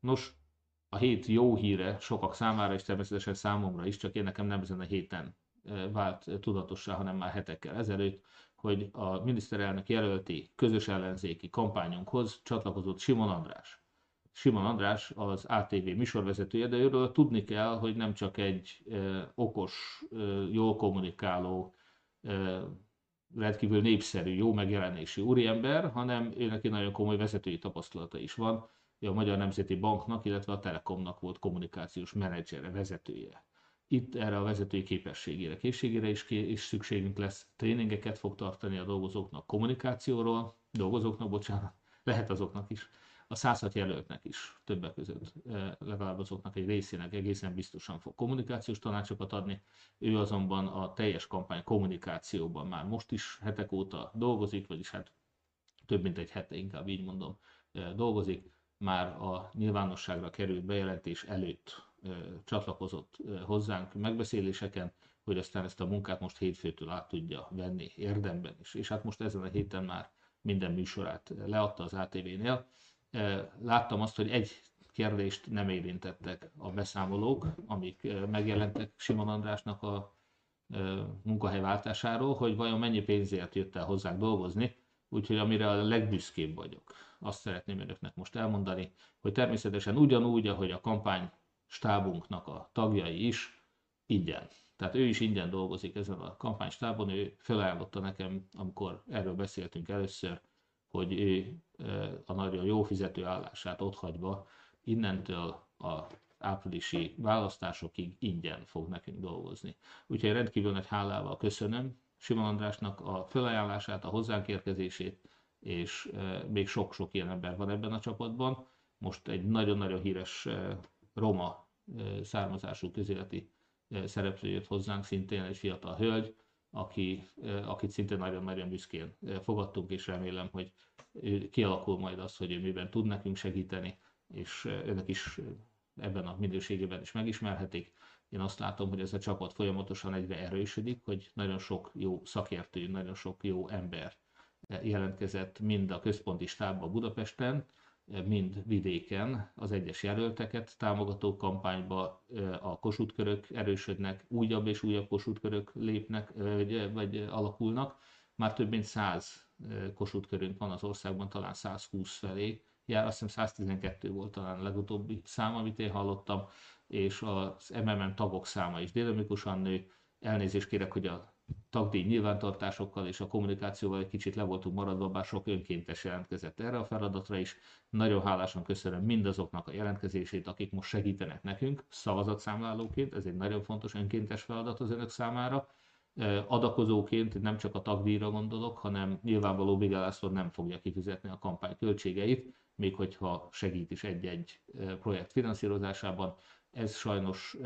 Nos, a hét jó híre sokak számára, és természetesen számomra is, csak én nekem nem ezen a héten vált tudatossá, hanem már hetekkel ezelőtt, hogy a miniszterelnök jelölti közös ellenzéki kampányunkhoz csatlakozott Simon András. Simon András az ATV műsorvezetője, de őről tudni kell, hogy nem csak egy okos, jól kommunikáló, rendkívül népszerű, jó megjelenésű úriember, hanem őnek egy nagyon komoly vezetői tapasztalata is van a Magyar Nemzeti Banknak, illetve a Telekomnak volt kommunikációs menedzsere, vezetője. Itt erre a vezetői képességére, készségére is, is szükségünk lesz. Tréningeket fog tartani a dolgozóknak kommunikációról, dolgozóknak, bocsánat, lehet azoknak is, a 106 jelöltnek is többek között, eh, legalább azoknak egy részének egészen biztosan fog kommunikációs tanácsokat adni. Ő azonban a teljes kampány kommunikációban már most is hetek óta dolgozik, vagyis hát több mint egy hete, inkább így mondom, eh, dolgozik már a nyilvánosságra került bejelentés előtt csatlakozott hozzánk megbeszéléseken, hogy aztán ezt a munkát most hétfőtől át tudja venni érdemben is. És hát most ezen a héten már minden műsorát leadta az ATV-nél. Láttam azt, hogy egy kérdést nem érintettek a beszámolók, amik megjelentek Simon Andrásnak a munkahelyváltásáról, hogy vajon mennyi pénzért jött el hozzánk dolgozni, úgyhogy amire a legbüszkébb vagyok, azt szeretném önöknek most elmondani, hogy természetesen ugyanúgy, ahogy a kampány stábunknak a tagjai is, ingyen. Tehát ő is ingyen dolgozik ezen a kampánystábon, ő felajánlotta nekem, amikor erről beszéltünk először, hogy ő a nagyon jó fizető állását otthagyva innentől a áprilisi választásokig ingyen fog nekünk dolgozni. Úgyhogy rendkívül nagy hálával köszönöm Simon Andrásnak a felajánlását, a hozzánk érkezését, és még sok-sok ilyen ember van ebben a csapatban. Most egy nagyon-nagyon híres roma származású közéleti szereplő jött hozzánk, szintén egy fiatal hölgy, aki, akit szintén nagyon-nagyon büszkén fogadtunk, és remélem, hogy kialakul majd az, hogy ő miben tud nekünk segíteni, és önök is ebben a minőségében is megismerhetik. Én azt látom, hogy ez a csapat folyamatosan egyre erősödik, hogy nagyon sok jó szakértő, nagyon sok jó ember jelentkezett mind a központi stábba Budapesten, mind vidéken az egyes jelölteket támogató kampányba a kosútkörök erősödnek, újabb és újabb kosútkörök lépnek, vagy, vagy alakulnak. Már több mint 100 kosútkörünk van az országban, talán 120 felé jár, azt hiszem 112 volt talán a legutóbbi szám, amit én hallottam, és az MMM tagok száma is dinamikusan nő. Elnézést kérek, hogy a tagdíj nyilvántartásokkal és a kommunikációval egy kicsit le voltunk maradva, bár sok önkéntes jelentkezett erre a feladatra is. Nagyon hálásan köszönöm mindazoknak a jelentkezését, akik most segítenek nekünk szavazatszámlálóként, ez egy nagyon fontos önkéntes feladat az önök számára. Adakozóként nem csak a tagdíjra gondolok, hanem nyilvánvaló Bigel nem fogja kifizetni a kampány költségeit, még hogyha segít is egy-egy projekt finanszírozásában. Ez sajnos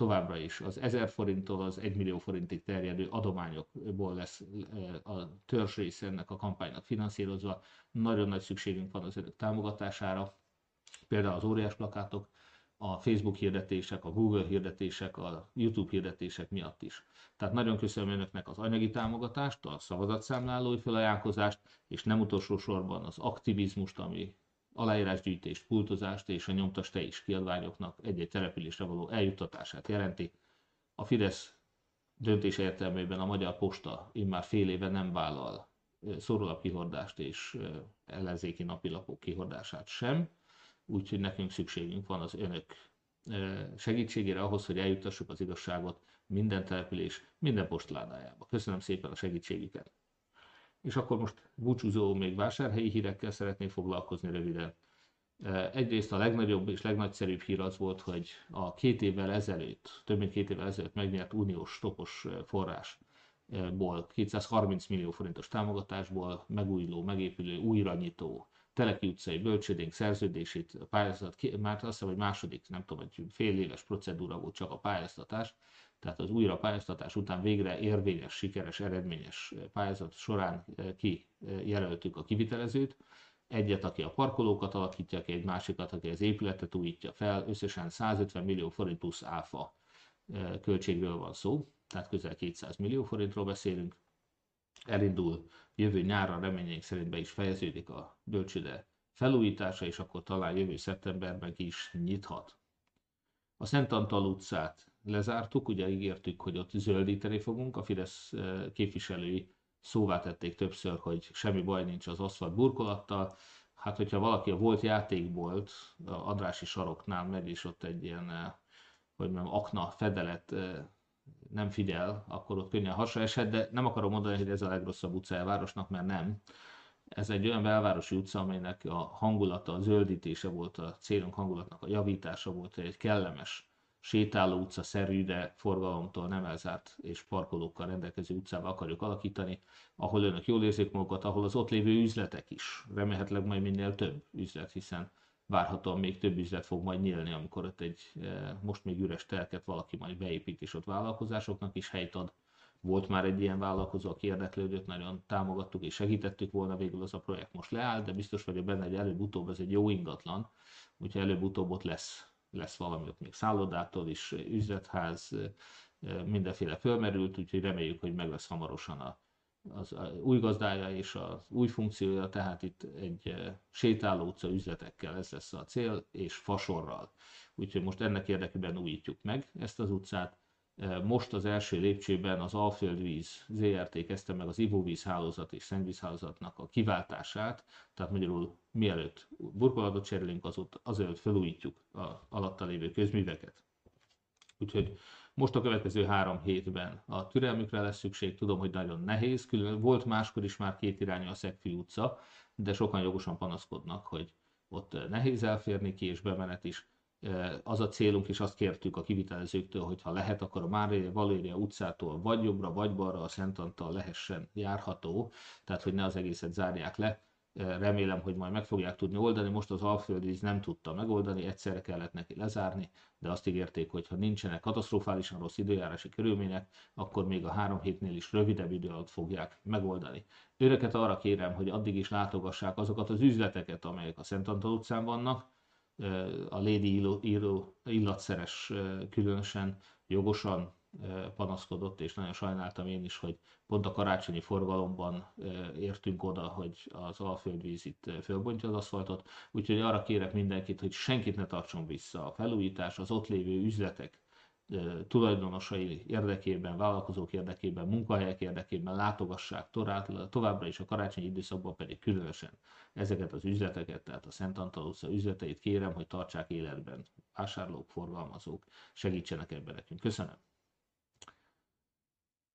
továbbra is az 1000 forinttól az 1 millió forintig terjedő adományokból lesz a törzsrész ennek a kampánynak finanszírozva. Nagyon nagy szükségünk van az önök támogatására, például az óriás plakátok, a Facebook hirdetések, a Google hirdetések, a YouTube hirdetések miatt is. Tehát nagyon köszönöm önöknek az anyagi támogatást, a szavazatszámlálói felajánlkozást, és nem utolsó sorban az aktivizmust, ami aláírásgyűjtést, pultozást és a nyomtas is kiadványoknak egy-egy településre való eljuttatását jelenti. A Fidesz döntés értelmében a Magyar Posta immár fél éve nem vállal szórólapkihordást és ellenzéki napilapok kihordását sem, úgyhogy nekünk szükségünk van az önök segítségére ahhoz, hogy eljutassuk az igazságot minden település, minden postládájába. Köszönöm szépen a segítségüket! És akkor most búcsúzó még vásárhelyi hírekkel szeretnék foglalkozni röviden. Egyrészt a legnagyobb és legnagyszerűbb hír az volt, hogy a két évvel ezelőtt, több mint két évvel ezelőtt megnyert uniós stopos forrásból, 230 millió forintos támogatásból megújuló, megépülő, újranyitó Teleki utcai bölcsödénk szerződését, a pályázat, már azt hiszem, hogy második, nem tudom, hogy fél éves procedúra volt csak a pályáztatás, tehát az újra pályáztatás után végre érvényes, sikeres, eredményes pályázat során eh, kijelöltük a kivitelezőt, egyet, aki a parkolókat alakítja ki, egy másikat, aki az épületet újítja fel, összesen 150 millió forint plusz áfa eh, költségről van szó, tehát közel 200 millió forintról beszélünk. Elindul jövő nyárra reményeink szerint be is fejeződik a bölcsőde felújítása, és akkor talán jövő szeptemberben ki is nyithat. A Szent Antal utcát lezártuk, ugye ígértük, hogy ott zöldíteni fogunk, a Fidesz eh, képviselői szóvá tették többször, hogy semmi baj nincs az aszfalt burkolattal. Hát, hogyha valaki a volt játékbolt, a Andrási saroknál megy, és ott egy ilyen, eh, hogy mondjam, akna fedelet eh, nem figyel, akkor ott könnyen hasra eshet, de nem akarom mondani, hogy ez a legrosszabb utca városnak, mert nem. Ez egy olyan belvárosi utca, amelynek a hangulata, a zöldítése volt a célunk hangulatnak, a javítása volt, egy kellemes sétáló utca szerű, de forgalomtól nem elzárt és parkolókkal rendelkező utcába akarjuk alakítani, ahol önök jól érzik magukat, ahol az ott lévő üzletek is, remélhetőleg majd minél több üzlet, hiszen várhatóan még több üzlet fog majd nyílni, amikor ott egy eh, most még üres telket valaki majd beépít, és ott vállalkozásoknak is helyt ad. Volt már egy ilyen vállalkozó, aki érdeklődött, nagyon támogattuk és segítettük volna, végül az a projekt most leáll, de biztos vagyok benne, hogy előbb-utóbb ez egy jó ingatlan, úgyhogy előbb-utóbb ott lesz lesz valami ott még szállodától is, üzletház, mindenféle fölmerült, úgyhogy reméljük, hogy meg lesz hamarosan a, az a új gazdája és az új funkciója, tehát itt egy sétáló utca üzletekkel ez lesz a cél, és fasorral. Úgyhogy most ennek érdekében újítjuk meg ezt az utcát. Most az első lépcsőben az Alföldvíz ZRT kezdte meg az ivóvíz hálózat és szennyvízhálózatnak a kiváltását, tehát magyarul mielőtt burkolatot cserélünk, azot, azért felújítjuk a alatta lévő közműveket. Úgyhogy most a következő három hétben a türelmükre lesz szükség, tudom, hogy nagyon nehéz, külön volt máskor is már két irányú a Szegfű utca, de sokan jogosan panaszkodnak, hogy ott nehéz elférni ki, és bemenet is. Az a célunk, és azt kértük a kivitelezőktől, hogy ha lehet, akkor a Mária Valéria utcától vagy jobbra, vagy balra a Szent Antal lehessen járható, tehát hogy ne az egészet zárják le, remélem, hogy majd meg fogják tudni oldani. Most az Alföldvíz nem tudta megoldani, egyszerre kellett neki lezárni, de azt ígérték, hogy ha nincsenek katasztrofálisan rossz időjárási körülmények, akkor még a három hétnél is rövidebb idő alatt fogják megoldani. Őreket arra kérem, hogy addig is látogassák azokat az üzleteket, amelyek a Szent Antal utcán vannak, a Lady illatszeres különösen jogosan panaszkodott, és nagyon sajnáltam én is, hogy pont a karácsonyi forgalomban értünk oda, hogy az alföldvíz itt fölbontja az aszfaltot, úgyhogy arra kérek mindenkit, hogy senkit ne tartson vissza a felújítás, az ott lévő üzletek tulajdonosai érdekében, vállalkozók érdekében, munkahelyek érdekében látogassák továbbra is a karácsonyi időszakban pedig különösen ezeket az üzleteket, tehát a Szent Antal utca üzleteit kérem, hogy tartsák életben vásárlók, forgalmazók, segítsenek ebben nekünk. Köszönöm!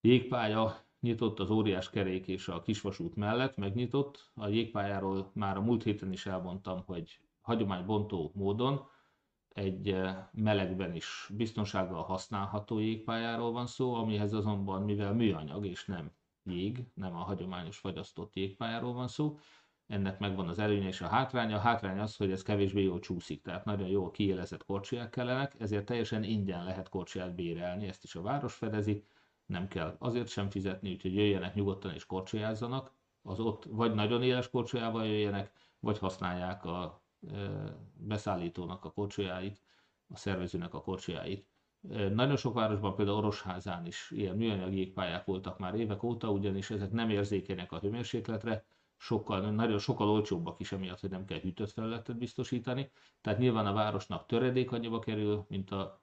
Jégpálya nyitott az óriás kerék és a kisvasút mellett, megnyitott. A jégpályáról már a múlt héten is elmondtam, hogy hagyománybontó módon egy eh, melegben is biztonsággal használható jégpályáról van szó, amihez azonban, mivel műanyag és nem jég, nem a hagyományos fagyasztott jégpályáról van szó, ennek megvan az előnye és a hátránya. A hátrány az, hogy ez kevésbé jól csúszik, tehát nagyon jól kiélezett korcsiák kellenek, ezért teljesen ingyen lehet korcsiát bérelni, ezt is a város fedezi, nem kell azért sem fizetni, úgyhogy jöjjenek nyugodtan és korcsolyázzanak, az ott vagy nagyon éles korcsolyával jöjjenek, vagy használják a beszállítónak a korcsolyáit, a szervezőnek a korcsolyáit. Nagyon sok városban, például Orosházán is ilyen műanyag jégpályák voltak már évek óta, ugyanis ezek nem érzékenyek a hőmérsékletre, sokkal, nagyon sokkal olcsóbbak is emiatt, hogy nem kell hűtött felületet biztosítani. Tehát nyilván a városnak töredék annyiba kerül, mint a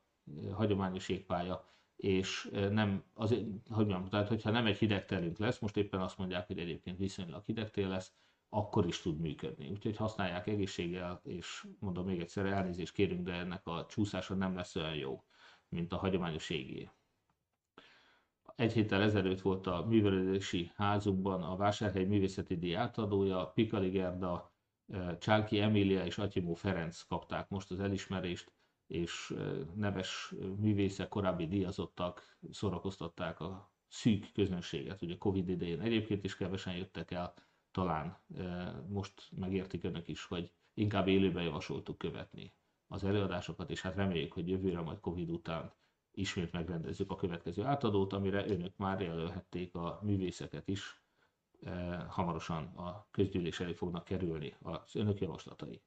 hagyományos jégpálya, és nem, azért, hogy mondjam, tehát hogyha nem egy hideg terünk lesz, most éppen azt mondják, hogy egyébként viszonylag hideg tél lesz, akkor is tud működni. Úgyhogy használják egészséggel, és mondom még egyszer, elnézést kérünk, de ennek a csúszása nem lesz olyan jó, mint a hagyományos égé. Egy héttel ezelőtt volt a művelődési házukban a Vásárhely Művészeti Díj átadója, Pikali Gerda, Csálki Emília és Atyimó Ferenc kapták most az elismerést, és neves művészek, korábbi díjazottak szórakoztatták a szűk közönséget, ugye Covid idején egyébként is kevesen jöttek el, talán most megértik önök is, hogy inkább élőben javasoltuk követni az előadásokat, és hát reméljük, hogy jövőre majd Covid után ismét megrendezzük a következő átadót, amire önök már jelölhették a művészeket is, hamarosan a közgyűlés elé fognak kerülni az önök javaslatai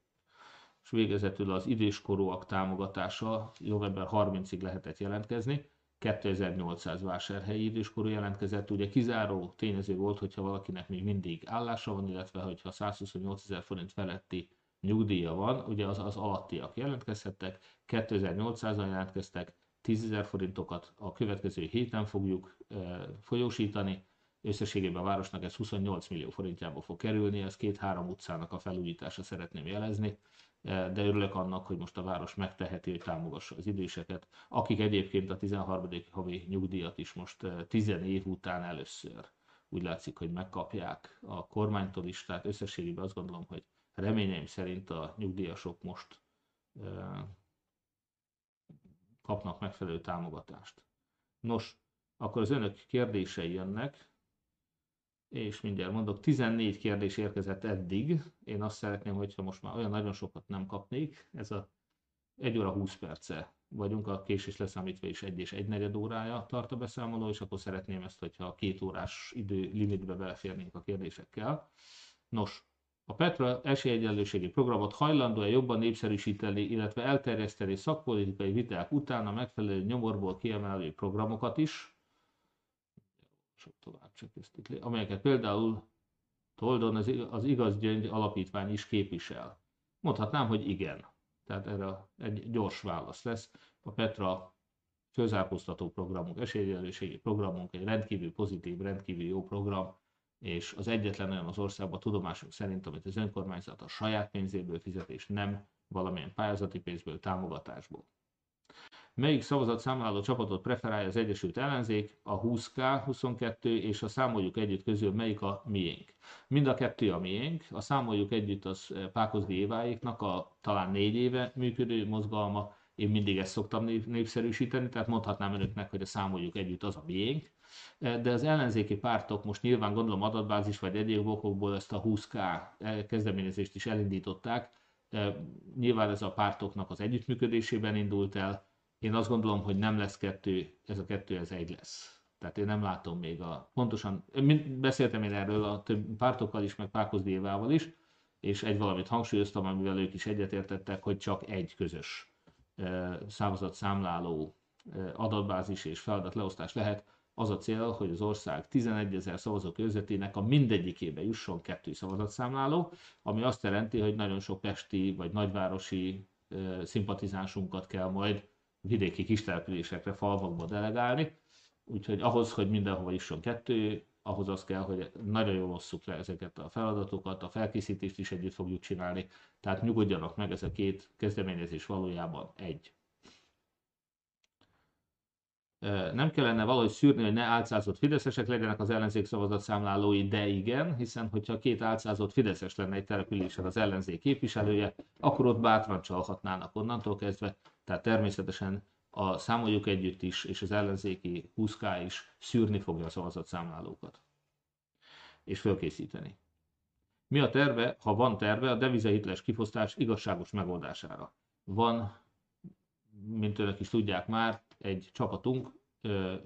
és végezetül az időskorúak támogatása november 30-ig lehetett jelentkezni. 2800 vásárhelyi időskorú jelentkezett, ugye kizáró tényező volt, hogyha valakinek még mindig állása van, illetve hogyha 128 ezer forint feletti nyugdíja van, ugye az, az alattiak jelentkezhettek, 2800-an jelentkeztek, 10 ezer forintokat a következő héten fogjuk e, folyósítani, összességében a városnak ez 28 millió forintjába fog kerülni, ez két-három utcának a felújítása szeretném jelezni de örülök annak, hogy most a város megteheti, hogy támogassa az időseket, akik egyébként a 13. havi nyugdíjat is most 10 év után először úgy látszik, hogy megkapják a kormánytól is, tehát összességében azt gondolom, hogy reményeim szerint a nyugdíjasok most kapnak megfelelő támogatást. Nos, akkor az önök kérdései jönnek és mindjárt mondok, 14 kérdés érkezett eddig. Én azt szeretném, hogyha most már olyan nagyon sokat nem kapnék, ez a 1 óra 20 perce vagyunk, a késés leszámítva is egy és egy negyed órája tart a beszámoló, és akkor szeretném ezt, hogyha a két órás idő limitbe beleférnénk a kérdésekkel. Nos, A Petra esélyegyenlőségi programot hajlandó-e jobban népszerűsíteni, illetve elterjeszteni szakpolitikai viták után a megfelelő nyomorból kiemelő programokat is, sok tovább csak itt, amelyeket például Toldon az, az Igaz Gyöngy Alapítvány is képvisel. Mondhatnám, hogy igen. Tehát erre egy gyors válasz lesz. A Petra közálkoztató programunk, esélyegyenlőségi programunk egy rendkívül pozitív, rendkívül jó program, és az egyetlen olyan az országban tudomásunk szerint, amit az önkormányzat a saját pénzéből fizet, és nem valamilyen pályázati pénzből, támogatásból. Melyik szavazatszámláló csapatot preferálja az Egyesült Ellenzék, a 20K, 22 és a Számoljuk Együtt közül melyik a miénk? Mind a kettő a miénk, a Számoljuk Együtt az Pákozdi Éváéknak a talán négy éve működő mozgalma, én mindig ezt szoktam népszerűsíteni, tehát mondhatnám önöknek, hogy a Számoljuk Együtt az a miénk, de az ellenzéki pártok most nyilván gondolom adatbázis vagy egyéb okokból ezt a 20K kezdeményezést is elindították, nyilván ez a pártoknak az együttműködésében indult el, én azt gondolom, hogy nem lesz kettő, ez a kettő, ez egy lesz. Tehát én nem látom még a pontosan, beszéltem én erről a több pártokkal is, meg Pákozdi Évával is, és egy valamit hangsúlyoztam, amivel ők is egyetértettek, hogy csak egy közös szavazat számláló adatbázis és feladat leosztás lehet. Az a cél, hogy az ország 11 ezer szavazó közvetének a mindegyikébe jusson kettő szavazatszámláló, ami azt jelenti, hogy nagyon sok pesti vagy nagyvárosi szimpatizánsunkat kell majd vidéki kistelepülésekre, falvakba delegálni, úgyhogy ahhoz, hogy mindenhova jusson kettő, ahhoz az kell, hogy nagyon jól osszuk le ezeket a feladatokat, a felkészítést is együtt fogjuk csinálni, tehát nyugodjanak meg, ez a két kezdeményezés valójában egy. Nem kellene valahogy szűrni, hogy ne álcázott fideszesek legyenek az ellenzék szavazatszámlálói, de igen, hiszen hogyha két álcázott fideszes lenne egy településen az ellenzék képviselője, akkor ott bátran csalhatnának onnantól kezdve, tehát természetesen a számoljuk együtt is, és az ellenzéki 20 is szűrni fogja a szavazatszámlálókat. És fölkészíteni. Mi a terve, ha van terve, a devizahitles kifosztás igazságos megoldására? Van, mint önök is tudják már, egy csapatunk,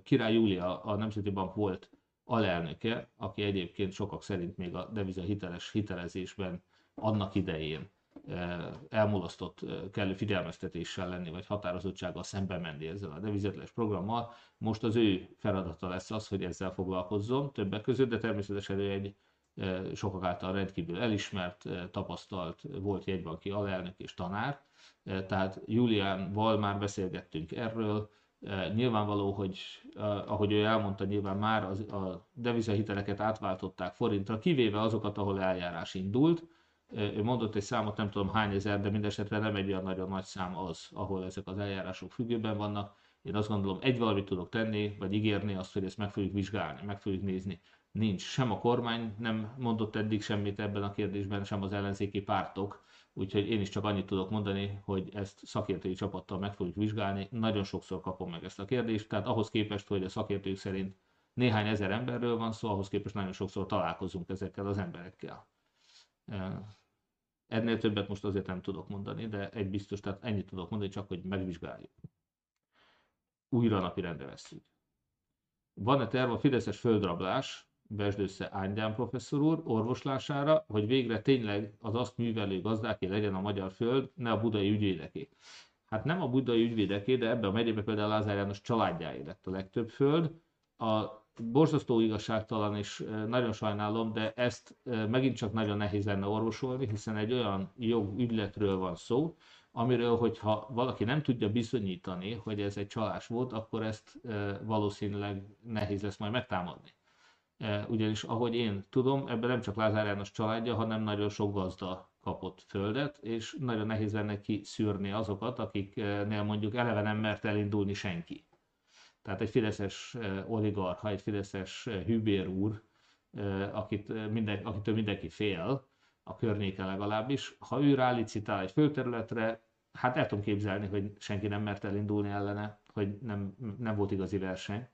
Király Júlia, a Nemzeti Bank volt alelnöke, aki egyébként sokak szerint még a deviza hiteles hitelezésben annak idején elmulasztott kellő figyelmeztetéssel lenni, vagy határozottsággal szembe menni ezzel a devizetles programmal. Most az ő feladata lesz az, hogy ezzel foglalkozzon többek között, de természetesen ő egy sokak által rendkívül elismert, tapasztalt, volt jegybanki alelnök és tanár, tehát Juliánval már beszélgettünk erről, Nyilvánvaló, hogy ahogy ő elmondta, nyilván már az, a devizahiteleket átváltották forintra, kivéve azokat, ahol eljárás indult, ő mondott egy számot, nem tudom hány ezer, de mindesetre nem egy olyan nagyon nagy szám az, ahol ezek az eljárások függőben vannak. Én azt gondolom, egy valamit tudok tenni, vagy ígérni azt, hogy ezt meg fogjuk vizsgálni, meg fogjuk nézni. Nincs. Sem a kormány nem mondott eddig semmit ebben a kérdésben, sem az ellenzéki pártok. Úgyhogy én is csak annyit tudok mondani, hogy ezt szakértői csapattal meg fogjuk vizsgálni. Nagyon sokszor kapom meg ezt a kérdést, tehát ahhoz képest, hogy a szakértők szerint néhány ezer emberről van szó, ahhoz képest nagyon sokszor találkozunk ezekkel az emberekkel. Ennél többet most azért nem tudok mondani, de egy biztos, tehát ennyit tudok mondani, csak hogy megvizsgáljuk. Újra napirendre vesszük. Van-e terv a Fideszes földrablás, vesd össze Ángyán professzor úr, orvoslására, hogy végre tényleg az azt művelő gazdáké legyen a magyar föld, ne a budai ügyvédeké. Hát nem a budai ügyvédeké, de ebben a megyében például Lázár János családjáé lett a legtöbb föld. A borzasztó igazságtalan, és nagyon sajnálom, de ezt megint csak nagyon nehéz lenne orvosolni, hiszen egy olyan jogügyletről van szó, amiről, hogyha valaki nem tudja bizonyítani, hogy ez egy csalás volt, akkor ezt valószínűleg nehéz lesz majd megtámadni. Ugyanis ahogy én tudom, ebben nem csak Lázár János családja, hanem nagyon sok gazda kapott földet, és nagyon nehéz lenne kiszűrni azokat, akiknél mondjuk eleve nem mert elindulni senki. Tehát egy fideszes oligarcha, egy fideszes hűbér úr, akit minden, akitől mindenki fél, a környéke legalábbis, ha ő rálicitál egy földterületre, hát el tudom képzelni, hogy senki nem mert elindulni ellene, hogy nem, nem volt igazi verseny.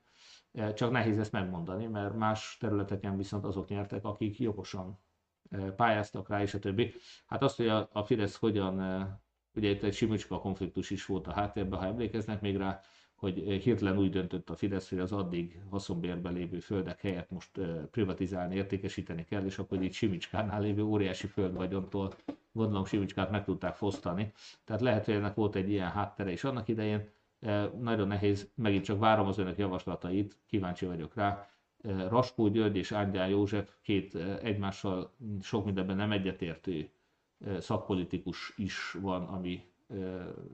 Csak nehéz ezt megmondani, mert más területeken viszont azok nyertek, akik jogosan pályáztak rá, és a többi. Hát azt, hogy a, a Fidesz hogyan, ugye itt egy Simicska konfliktus is volt a háttérben, ha emlékeznek még rá, hogy hirtelen úgy döntött a Fidesz, hogy az addig haszonbérben lévő földek helyett most privatizálni, értékesíteni kell, és akkor így Simicskánál lévő óriási földvagyontól gondolom Simicskát meg tudták fosztani. Tehát lehet, hogy ennek volt egy ilyen háttere is annak idején. Nagyon nehéz, megint csak várom az önök javaslatait, kíváncsi vagyok rá. Raskó György és Ángyán József két egymással sok mindenben nem egyetértő szakpolitikus is van, ami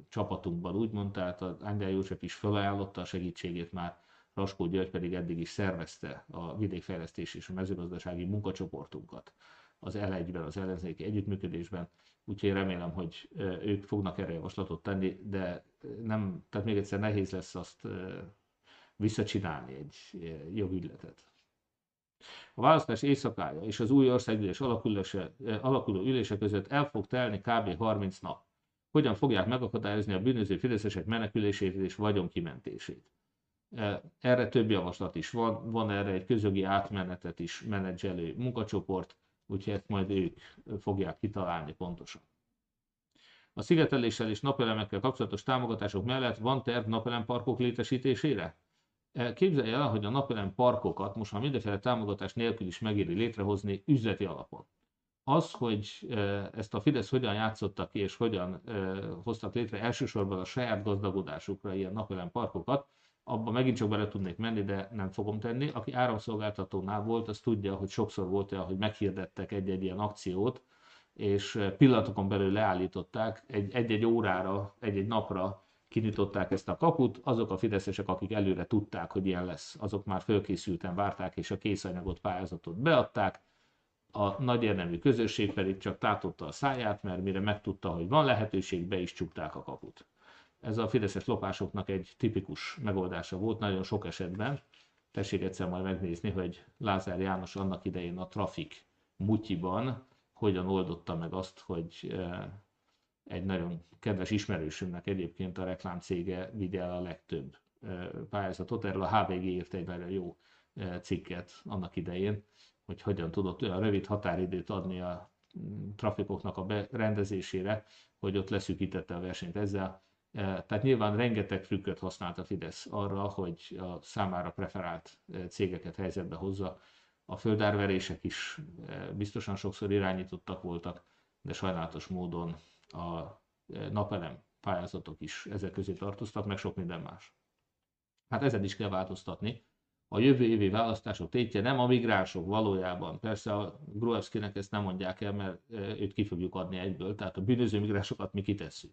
csapatunkban úgymond, tehát az Ángyán József is felajánlotta a segítségét már, Raskó György pedig eddig is szervezte a vidékfejlesztés és a mezőgazdasági munkacsoportunkat az L1-ben, az ellenzéki együttműködésben, úgyhogy remélem, hogy ők fognak erre javaslatot tenni, de nem, tehát még egyszer nehéz lesz azt visszacsinálni egy jogügyletet. A választás éjszakája és az új országgyűlés alakuló ülése között el fog telni kb. 30 nap. Hogyan fogják megakadályozni a bűnöző fideszesek menekülését és vagyonkimentését? Erre több javaslat is van, van erre egy közögi átmenetet is menedzselő munkacsoport, úgyhogy ezt majd ők fogják kitalálni pontosan. A szigeteléssel és napelemekkel kapcsolatos támogatások mellett van terv napelemparkok létesítésére? E, képzelje el, hogy a napelem parkokat most már mindenféle támogatás nélkül is megéri létrehozni üzleti alapon. Az, hogy ezt a Fidesz hogyan játszotta ki és hogyan hoztak létre elsősorban a saját gazdagodásukra ilyen napelem parkokat, abba megint csak bele tudnék menni, de nem fogom tenni. Aki áramszolgáltatónál volt, az tudja, hogy sokszor volt olyan, hogy meghirdettek egy-egy ilyen akciót, és pillanatokon belül leállították. Egy-egy órára, egy-egy napra kinyitották ezt a kaput, azok a fideszesek, akik előre tudták, hogy ilyen lesz, azok már fölkészülten várták, és a készanyagot, pályázatot beadták, a nagy érdemű közösség pedig csak tátotta a száját, mert mire megtudta, hogy van lehetőség, be is csukták a kaput. Ez a fideszes lopásoknak egy tipikus megoldása volt nagyon sok esetben. Tessék egyszer majd megnézni, hogy Lázár János annak idején a trafik mutyiban hogyan oldotta meg azt, hogy eh, egy nagyon kedves ismerősünknek egyébként a reklámcége vigye a legtöbb eh, pályázatot. Erről a HVG írt egy nagyon jó eh, cikket annak idején, hogy hogyan tudott olyan rövid határidőt adni a trafikoknak a berendezésére, hogy ott leszűkítette a versenyt ezzel E, tehát nyilván rengeteg trükköt használt a Fidesz arra, hogy a számára preferált e, cégeket helyzetbe hozza. A földárverések is e, biztosan sokszor irányítottak voltak, de sajnálatos módon a napelem pályázatok is ezek közé tartoztak, meg sok minden más. Hát ezen is kell változtatni. A jövő évi választások tétje nem a migránsok valójában. Persze a Gruevskinek ezt nem mondják el, mert őt ki fogjuk adni egyből, tehát a bűnöző migránsokat mi kitesszük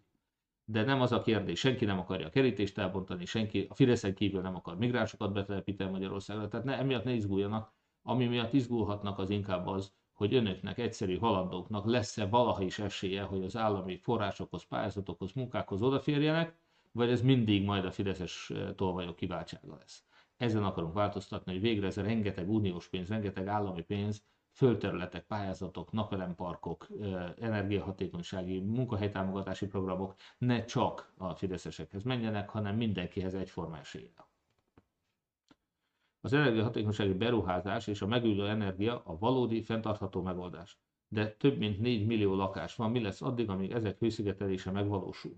de nem az a kérdés, senki nem akarja a kerítést elbontani, senki a Fideszen kívül nem akar migránsokat betelepíteni Magyarországra, tehát ne, emiatt ne izguljanak. Ami miatt izgulhatnak az inkább az, hogy önöknek, egyszerű halandóknak lesz-e valaha is esélye, hogy az állami forrásokhoz, pályázatokhoz, munkákhoz odaférjenek, vagy ez mindig majd a Fideszes tolvajok kiváltsága lesz. Ezen akarunk változtatni, hogy végre ez a rengeteg uniós pénz, rengeteg állami pénz földterületek, pályázatok, napelemparkok, energiahatékonysági, munkahelytámogatási programok ne csak a fideszesekhez menjenek, hanem mindenkihez egyforma eséllyel. Az energiahatékonysági beruházás és a megújuló energia a valódi, fenntartható megoldás. De több mint 4 millió lakás van, mi lesz addig, amíg ezek hőszigetelése megvalósul.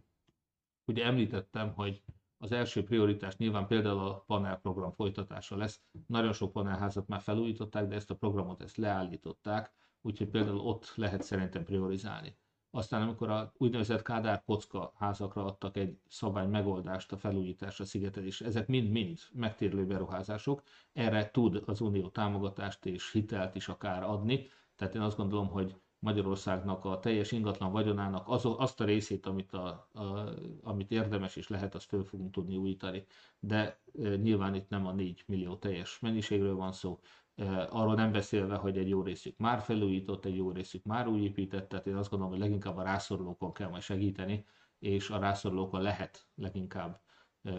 Ugye említettem, hogy az első prioritás nyilván például a panelprogram folytatása lesz. Nagyon sok panelházat már felújították, de ezt a programot ezt leállították, úgyhogy például ott lehet szerintem priorizálni. Aztán amikor a úgynevezett Kádár kocka házakra adtak egy szabály megoldást a felújításra, szigetelés, ezek mind-mind megtérülő beruházások, erre tud az Unió támogatást és hitelt is akár adni, tehát én azt gondolom, hogy Magyarországnak a teljes ingatlan vagyonának az, azt a részét, amit, a, a, amit érdemes és lehet, azt föl fogunk tudni újítani. De e, nyilván itt nem a 4 millió teljes mennyiségről van szó, e, arról nem beszélve, hogy egy jó részük már felújított, egy jó részük már újépített, tehát én azt gondolom, hogy leginkább a rászorulókon kell majd segíteni, és a rászorulókon lehet leginkább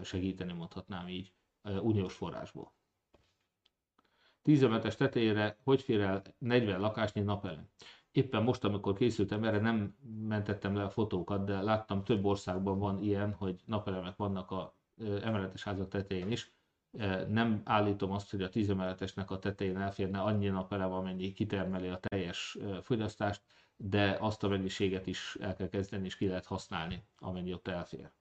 segíteni, mondhatnám így, uniós forrásból. 10 tetejére hogy fér el 40 lakásnyi napelem? Éppen most, amikor készültem erre, nem mentettem le a fotókat, de láttam több országban van ilyen, hogy napelemek vannak a emeletes házak tetején is. Nem állítom azt, hogy a tízemeletesnek a tetején elférne annyi napelem, amennyi kitermeli a teljes fogyasztást, de azt a mennyiséget is el kell kezdeni, és ki lehet használni, amennyi ott elfér.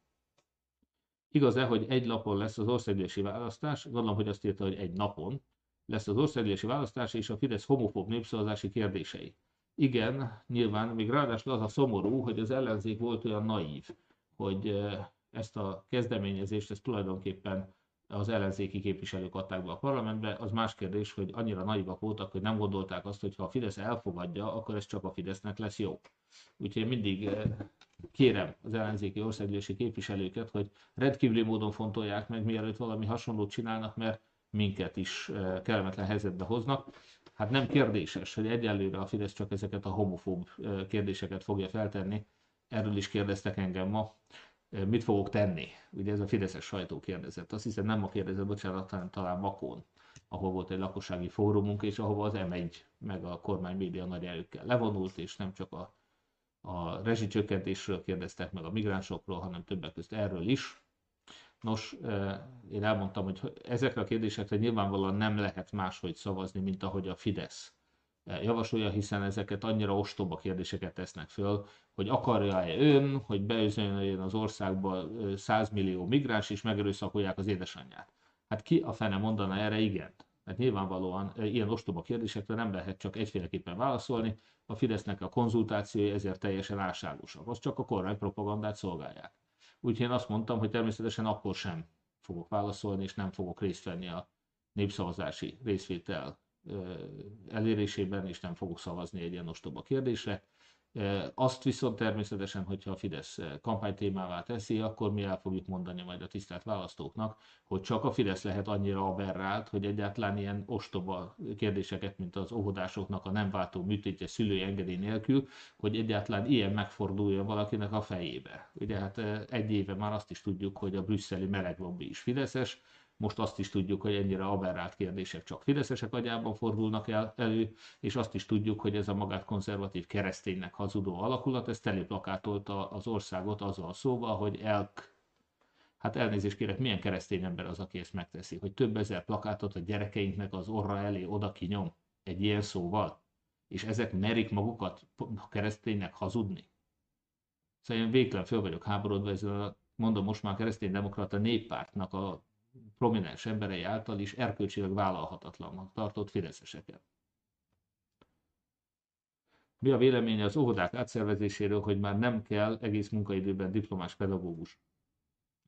Igaz-e, hogy egy lapon lesz az országgyűlési választás? Gondolom, hogy azt írta, hogy egy napon lesz az országgyűlési választás és a Fidesz homofób népszavazási kérdései. Igen, nyilván, még ráadásul az a szomorú, hogy az ellenzék volt olyan naív, hogy ezt a kezdeményezést, ezt tulajdonképpen az ellenzéki képviselők adták be a parlamentbe. Az más kérdés, hogy annyira naivak voltak, hogy nem gondolták azt, hogy ha a Fidesz elfogadja, akkor ez csak a Fidesznek lesz jó. Úgyhogy mindig kérem az ellenzéki országgyűlési képviselőket, hogy rendkívüli módon fontolják meg, mielőtt valami hasonlót csinálnak, mert minket is kellemetlen helyzetbe hoznak. Hát nem kérdéses, hogy egyelőre a Fidesz csak ezeket a homofób kérdéseket fogja feltenni. Erről is kérdeztek engem ma. Mit fogok tenni? Ugye ez a Fideszes sajtó kérdezett. Azt hiszem nem ma kérdezett, bocsánat, hanem talán Makón, ahol volt egy lakossági fórumunk, és ahova az M1 meg a kormány média nagy erőkkel levonult, és nem csak a, a rezsicsökkentésről kérdeztek meg a migránsokról, hanem többek között erről is. Nos, én elmondtam, hogy ezekre a kérdésekre nyilvánvalóan nem lehet máshogy szavazni, mint ahogy a Fidesz javasolja, hiszen ezeket annyira ostoba kérdéseket tesznek föl, hogy akarja-e ön, hogy beüzönjön az országba 100 millió migráns, és megerőszakolják az édesanyját. Hát ki a fene mondana erre igent? Mert nyilvánvalóan ilyen ostoba kérdésekre nem lehet csak egyféleképpen válaszolni, a Fidesznek a konzultációi ezért teljesen álságosak. Az csak a kormány propagandát szolgálják. Úgyhogy én azt mondtam, hogy természetesen akkor sem fogok válaszolni, és nem fogok részt venni a népszavazási részvétel elérésében, és nem fogok szavazni egy ilyen ostoba kérdésre. Azt viszont természetesen, hogyha a Fidesz kampánytémává teszi, akkor mi el fogjuk mondani majd a tisztelt választóknak, hogy csak a Fidesz lehet annyira aberrált, hogy egyáltalán ilyen ostoba kérdéseket, mint az óvodásoknak a nem váltó műtétje szülői engedély nélkül, hogy egyáltalán ilyen megforduljon valakinek a fejébe. Ugye hát egy éve már azt is tudjuk, hogy a brüsszeli meleglobbi is Fideszes, most azt is tudjuk, hogy ennyire aberrált kérdések csak fideszesek agyában fordulnak el, elő, és azt is tudjuk, hogy ez a magát konzervatív kereszténynek hazudó alakulat, ez teléplakátolta az országot azzal szóval, hogy elk Hát elnézést kérek, milyen keresztény ember az, aki ezt megteszi, hogy több ezer plakátot a gyerekeinknek az orra elé oda kinyom egy ilyen szóval, és ezek merik magukat kereszténynek hazudni. Szóval én végtelen föl vagyok háborodva ezzel a, mondom most már kereszténydemokrata néppártnak a prominens emberei által is erkölcsileg vállalhatatlannak tartott fideszeseket. Mi a véleménye az óvodák átszervezéséről, hogy már nem kell egész munkaidőben diplomás pedagógus?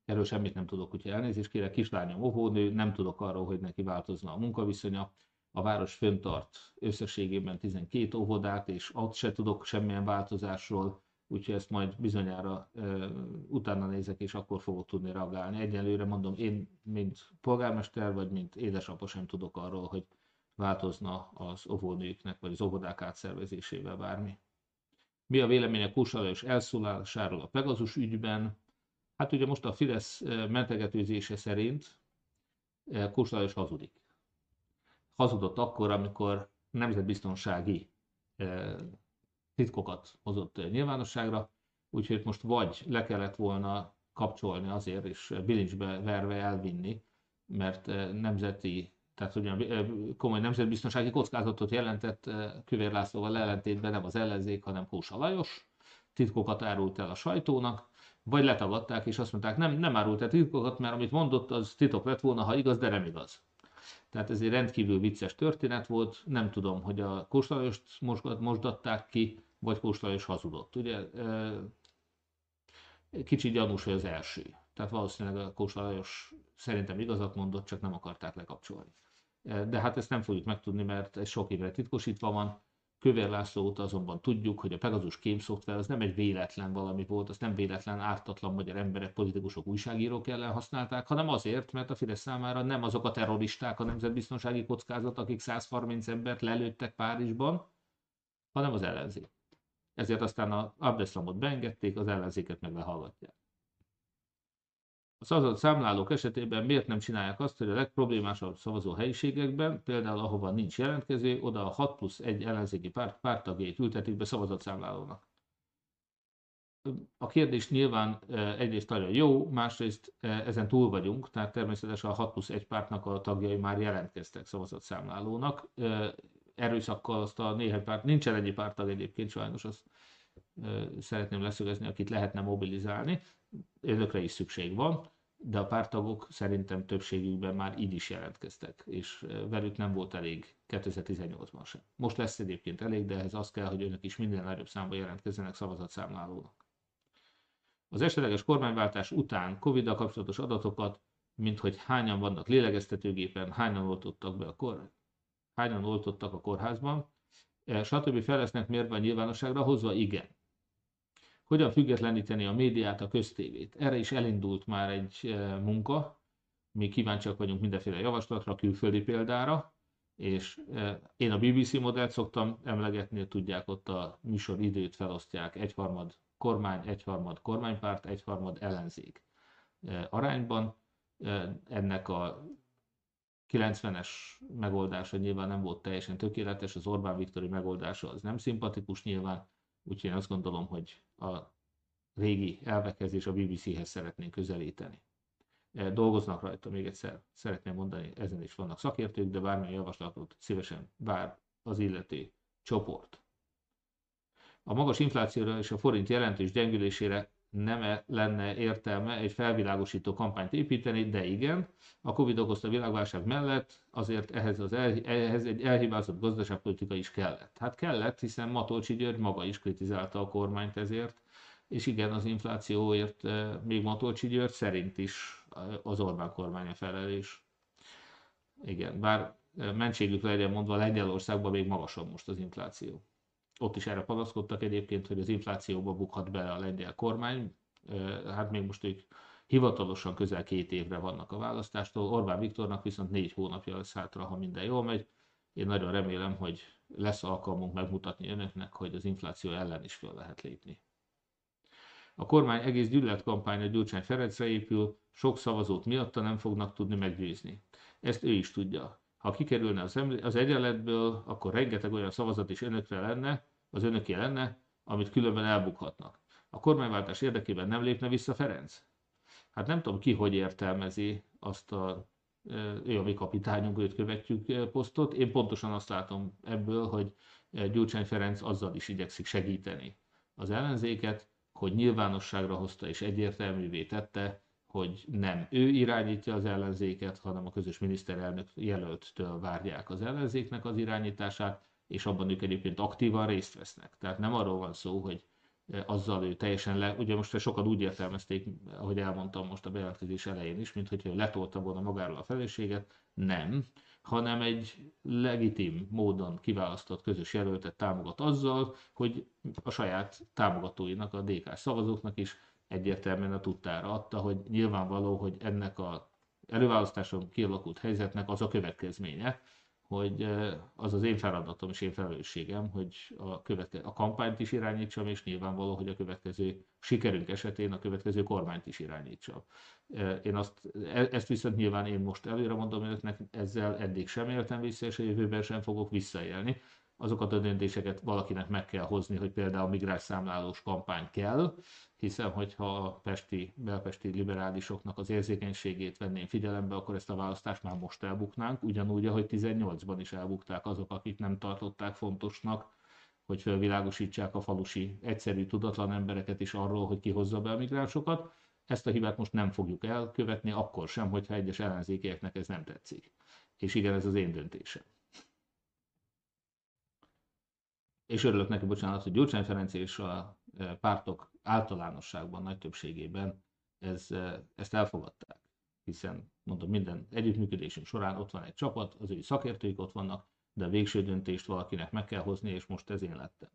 Erről semmit nem tudok, úgyhogy elnézést kérek, kislányom óvónő, nem tudok arról, hogy neki változna a munkaviszonya. A város föntart összességében 12 óvodát, és ott se tudok semmilyen változásról úgyhogy ezt majd bizonyára e, utána nézek, és akkor fogok tudni reagálni. Egyelőre mondom, én, mint polgármester, vagy mint édesapa sem tudok arról, hogy változna az óvónőknek, vagy az óvodák átszervezésével bármi. Mi a véleménye Kósa Lajos elszólásáról a Pegazus ügyben? Hát ugye most a Fidesz mentegetőzése szerint Kósa Lajos hazudik. Hazudott akkor, amikor nemzetbiztonsági titkokat hozott nyilvánosságra, úgyhogy most vagy le kellett volna kapcsolni azért, és bilincsbe verve elvinni, mert eh, nemzeti, tehát ugyan eh, komoly nemzetbiztonsági kockázatot jelentett eh, Kövér Lászlóval ellentétben nem az ellenzék, hanem Kósa Lajos, titkokat árult el a sajtónak, vagy letagadták, és azt mondták, nem, nem árult el titkokat, mert amit mondott, az titok lett volna, ha igaz, de nem igaz. Tehát ez egy rendkívül vicces történet volt, nem tudom, hogy a Kóstalajost mosdatták ki, vagy Kóstalajos hazudott. Ugye kicsit gyanús, hogy az első. Tehát valószínűleg a Kóstalajos szerintem igazat mondott, csak nem akarták lekapcsolni. De hát ezt nem fogjuk megtudni, mert ez sok évre titkosítva van. Kövér László óta azonban tudjuk, hogy a Pegasus kémszoftver az nem egy véletlen valami volt, az nem véletlen ártatlan magyar emberek, politikusok, újságírók ellen használták, hanem azért, mert a Fidesz számára nem azok a terroristák a nemzetbiztonsági kockázat, akik 130 embert lelőttek Párizsban, hanem az ellenzék. Ezért aztán a Abdeslamot beengedték, az ellenzéket meg lehallgatják. A szavazat számlálók esetében miért nem csinálják azt, hogy a legproblémásabb szavazó helyiségekben, például ahova nincs jelentkező, oda a 6 plusz 1 ellenzéki párt pártagjait ültetik be szavazatszámlálónak. A kérdés nyilván egyrészt nagyon jó, másrészt ezen túl vagyunk, tehát természetesen a 6 plusz 1 pártnak a tagjai már jelentkeztek szavazatszámlálónak. Erőszakkal azt a néhány párt, nincsen ennyi pártag egyébként sajnos, azt szeretném leszögezni, akit lehetne mobilizálni, önökre is szükség van, de a pártagok szerintem többségükben már így is jelentkeztek, és velük nem volt elég 2018-ban sem. Most lesz egyébként elég, de ehhez az kell, hogy önök is minden nagyobb számban jelentkezzenek szavazatszámlálónak. Az esetleges kormányváltás után Covid-dal kapcsolatos adatokat, mint hogy hányan vannak lélegeztetőgépen, hányan oltottak be a kor, hányan oltottak a kórházban, stb. fel lesznek mérve a nyilvánosságra hozva, igen. Hogyan függetleníteni a médiát, a köztévét? Erre is elindult már egy e, munka, mi kíváncsiak vagyunk mindenféle javaslatra, külföldi példára, és e, én a BBC modellt szoktam emlegetni, tudják, ott a műsor időt felosztják egyharmad kormány, egyharmad kormánypárt, egyharmad ellenzék e, arányban. Ennek a 90-es megoldása nyilván nem volt teljesen tökéletes, az Orbán Viktori megoldása az nem szimpatikus nyilván, úgyhogy én azt gondolom, hogy a régi elvekhez és a BBC-hez szeretnénk közelíteni. E, dolgoznak rajta, még egyszer szeretném mondani, ezen is vannak szakértők, de bármilyen javaslatot szívesen vár az illető csoport. A magas inflációra és a forint jelentős gyengülésére nem lenne értelme egy felvilágosító kampányt építeni, de igen, a Covid okozta világválság mellett azért ehhez, az el, ehhez egy elhibázott gazdaságpolitika is kellett. Hát kellett, hiszen Matolcsi György maga is kritizálta a kormányt ezért, és igen, az inflációért eh, még Matolcsi György szerint is eh, az Orbán kormánya felelés. Igen, bár eh, mentségük legyen mondva, Lengyelországban még magasabb most az infláció. Ott is erre panaszkodtak egyébként, hogy az inflációba bukhat bele a lengyel kormány. Hát még most ők hivatalosan közel két évre vannak a választástól. Orbán Viktornak viszont négy hónapja lesz hátra, ha minden jól megy. Én nagyon remélem, hogy lesz alkalmunk megmutatni önöknek, hogy az infláció ellen is fel lehet lépni. A kormány egész gyűlöletkampánya Gyurcsány Ferencre épül, sok szavazót miatta nem fognak tudni meggyőzni. Ezt ő is tudja. Ha kikerülne az, az egyenletből, akkor rengeteg olyan szavazat is önökre lenne, az önöké lenne, amit különben elbukhatnak. A kormányváltás érdekében nem lépne vissza Ferenc? Hát nem tudom ki, hogy értelmezi azt a ő a mi kapitányunk, őt követjük posztot. Én pontosan azt látom ebből, hogy Gyurcsány Ferenc azzal is igyekszik segíteni az ellenzéket, hogy nyilvánosságra hozta és egyértelművé tette, hogy nem ő irányítja az ellenzéket, hanem a közös miniszterelnök jelölttől várják az ellenzéknek az irányítását, és abban ők egyébként aktívan részt vesznek. Tehát nem arról van szó, hogy eh, azzal ő teljesen le, ugye most sokan úgy értelmezték, ahogy elmondtam most a bejelentkezés elején is, mint hogy letolta volna magáról a felelősséget, nem, hanem egy legitim módon kiválasztott közös jelöltet támogat azzal, hogy a saját támogatóinak, a DK szavazóknak is egyértelműen a tudtára adta, hogy nyilvánvaló, hogy ennek a előválasztáson kialakult helyzetnek az a következménye, hogy az az én feladatom és én felelősségem, hogy a, követke, a kampányt is irányítsam, és nyilvánvaló, hogy a következő sikerünk esetén a következő kormányt is irányítsam. Én azt, e, ezt viszont nyilván én most előre mondom önöknek, ezzel eddig sem éltem vissza, és a jövőben sem fogok visszaélni azokat a döntéseket valakinek meg kell hozni, hogy például migráns számlálós kampány kell, hiszen hogyha a pesti, belpesti liberálisoknak az érzékenységét venném figyelembe, akkor ezt a választást már most elbuknánk, ugyanúgy, ahogy 18-ban is elbukták azok, akik nem tartották fontosnak, hogy felvilágosítsák a falusi egyszerű, tudatlan embereket is arról, hogy kihozza be a migránsokat. Ezt a hibát most nem fogjuk elkövetni, akkor sem, hogyha egyes ellenzékieknek ez nem tetszik. És igen, ez az én döntésem. És örülök neki, bocsánat, hogy Gyurcsány Ferenc és a e, pártok általánosságban, nagy többségében ez, e, ezt elfogadták. Hiszen, mondom, minden együttműködésünk során ott van egy csapat, az ő szakértőik ott vannak, de a végső döntést valakinek meg kell hozni, és most ez én lettem.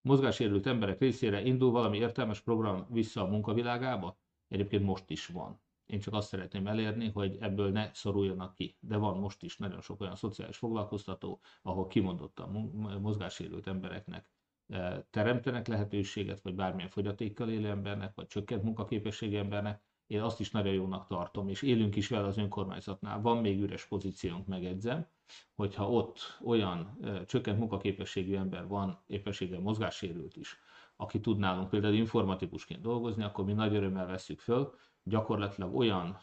Mozgássérült emberek részére indul valami értelmes program vissza a munkavilágába? Egyébként most is van. Én csak azt szeretném elérni, hogy ebből ne szoruljanak ki. De van most is nagyon sok olyan szociális foglalkoztató, ahol kimondottan mozgássérült embereknek eh, teremtenek lehetőséget, vagy bármilyen fogyatékkal élő embernek, vagy csökkent munkaképességű embernek. Én azt is nagyon jónak tartom, és élünk is vele az önkormányzatnál. Van még üres pozíciónk, megedzem, hogyha ott olyan e, csökkent munkaképességű ember van, éppenséggel mozgássérült is, aki tud nálunk például informatikusként dolgozni, akkor mi nagy örömmel veszük föl, gyakorlatilag olyan,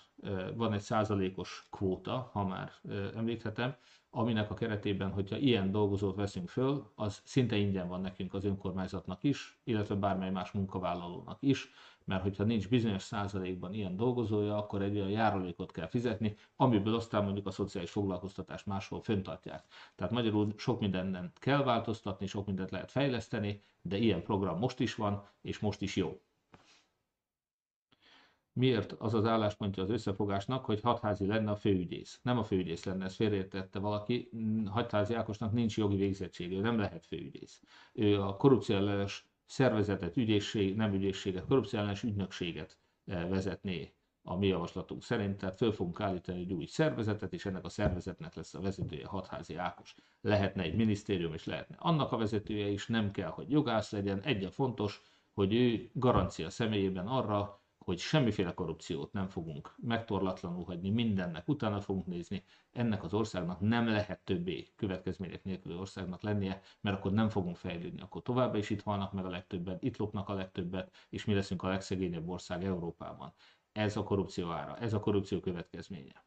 van egy százalékos kvóta, ha már említhetem, aminek a keretében, hogyha ilyen dolgozót veszünk föl, az szinte ingyen van nekünk az önkormányzatnak is, illetve bármely más munkavállalónak is, mert hogyha nincs bizonyos százalékban ilyen dolgozója, akkor egy olyan járulékot kell fizetni, amiből aztán mondjuk a szociális foglalkoztatást máshol föntartják. Tehát magyarul sok mindenen kell változtatni, sok mindent lehet fejleszteni, de ilyen program most is van, és most is jó. Miért az az álláspontja az összefogásnak, hogy hatházi lenne a főügyész? Nem a főügyész lenne, ezt félreértette valaki. Hatházi Ákosnak nincs jogi végzettsége, nem lehet főügyész. Ő a korrupció ellenes szervezetet, ügyészség, nem ügyészséget, korrupció ellenes ügynökséget eh, vezetné a mi javaslatunk szerint, tehát föl fogunk állítani egy új szervezetet, és ennek a szervezetnek lesz a vezetője Hatházi Ákos. Lehetne egy minisztérium, és lehetne annak a vezetője is, nem kell, hogy jogász legyen. Egyen fontos, hogy ő garancia személyében arra, hogy semmiféle korrupciót nem fogunk megtorlatlanul hagyni, mindennek utána fogunk nézni, ennek az országnak nem lehet többé következmények nélkül országnak lennie, mert akkor nem fogunk fejlődni, akkor továbbra is itt halnak meg a legtöbbet, itt lopnak a legtöbbet, és mi leszünk a legszegényebb ország Európában. Ez a korrupció ára, ez a korrupció következménye.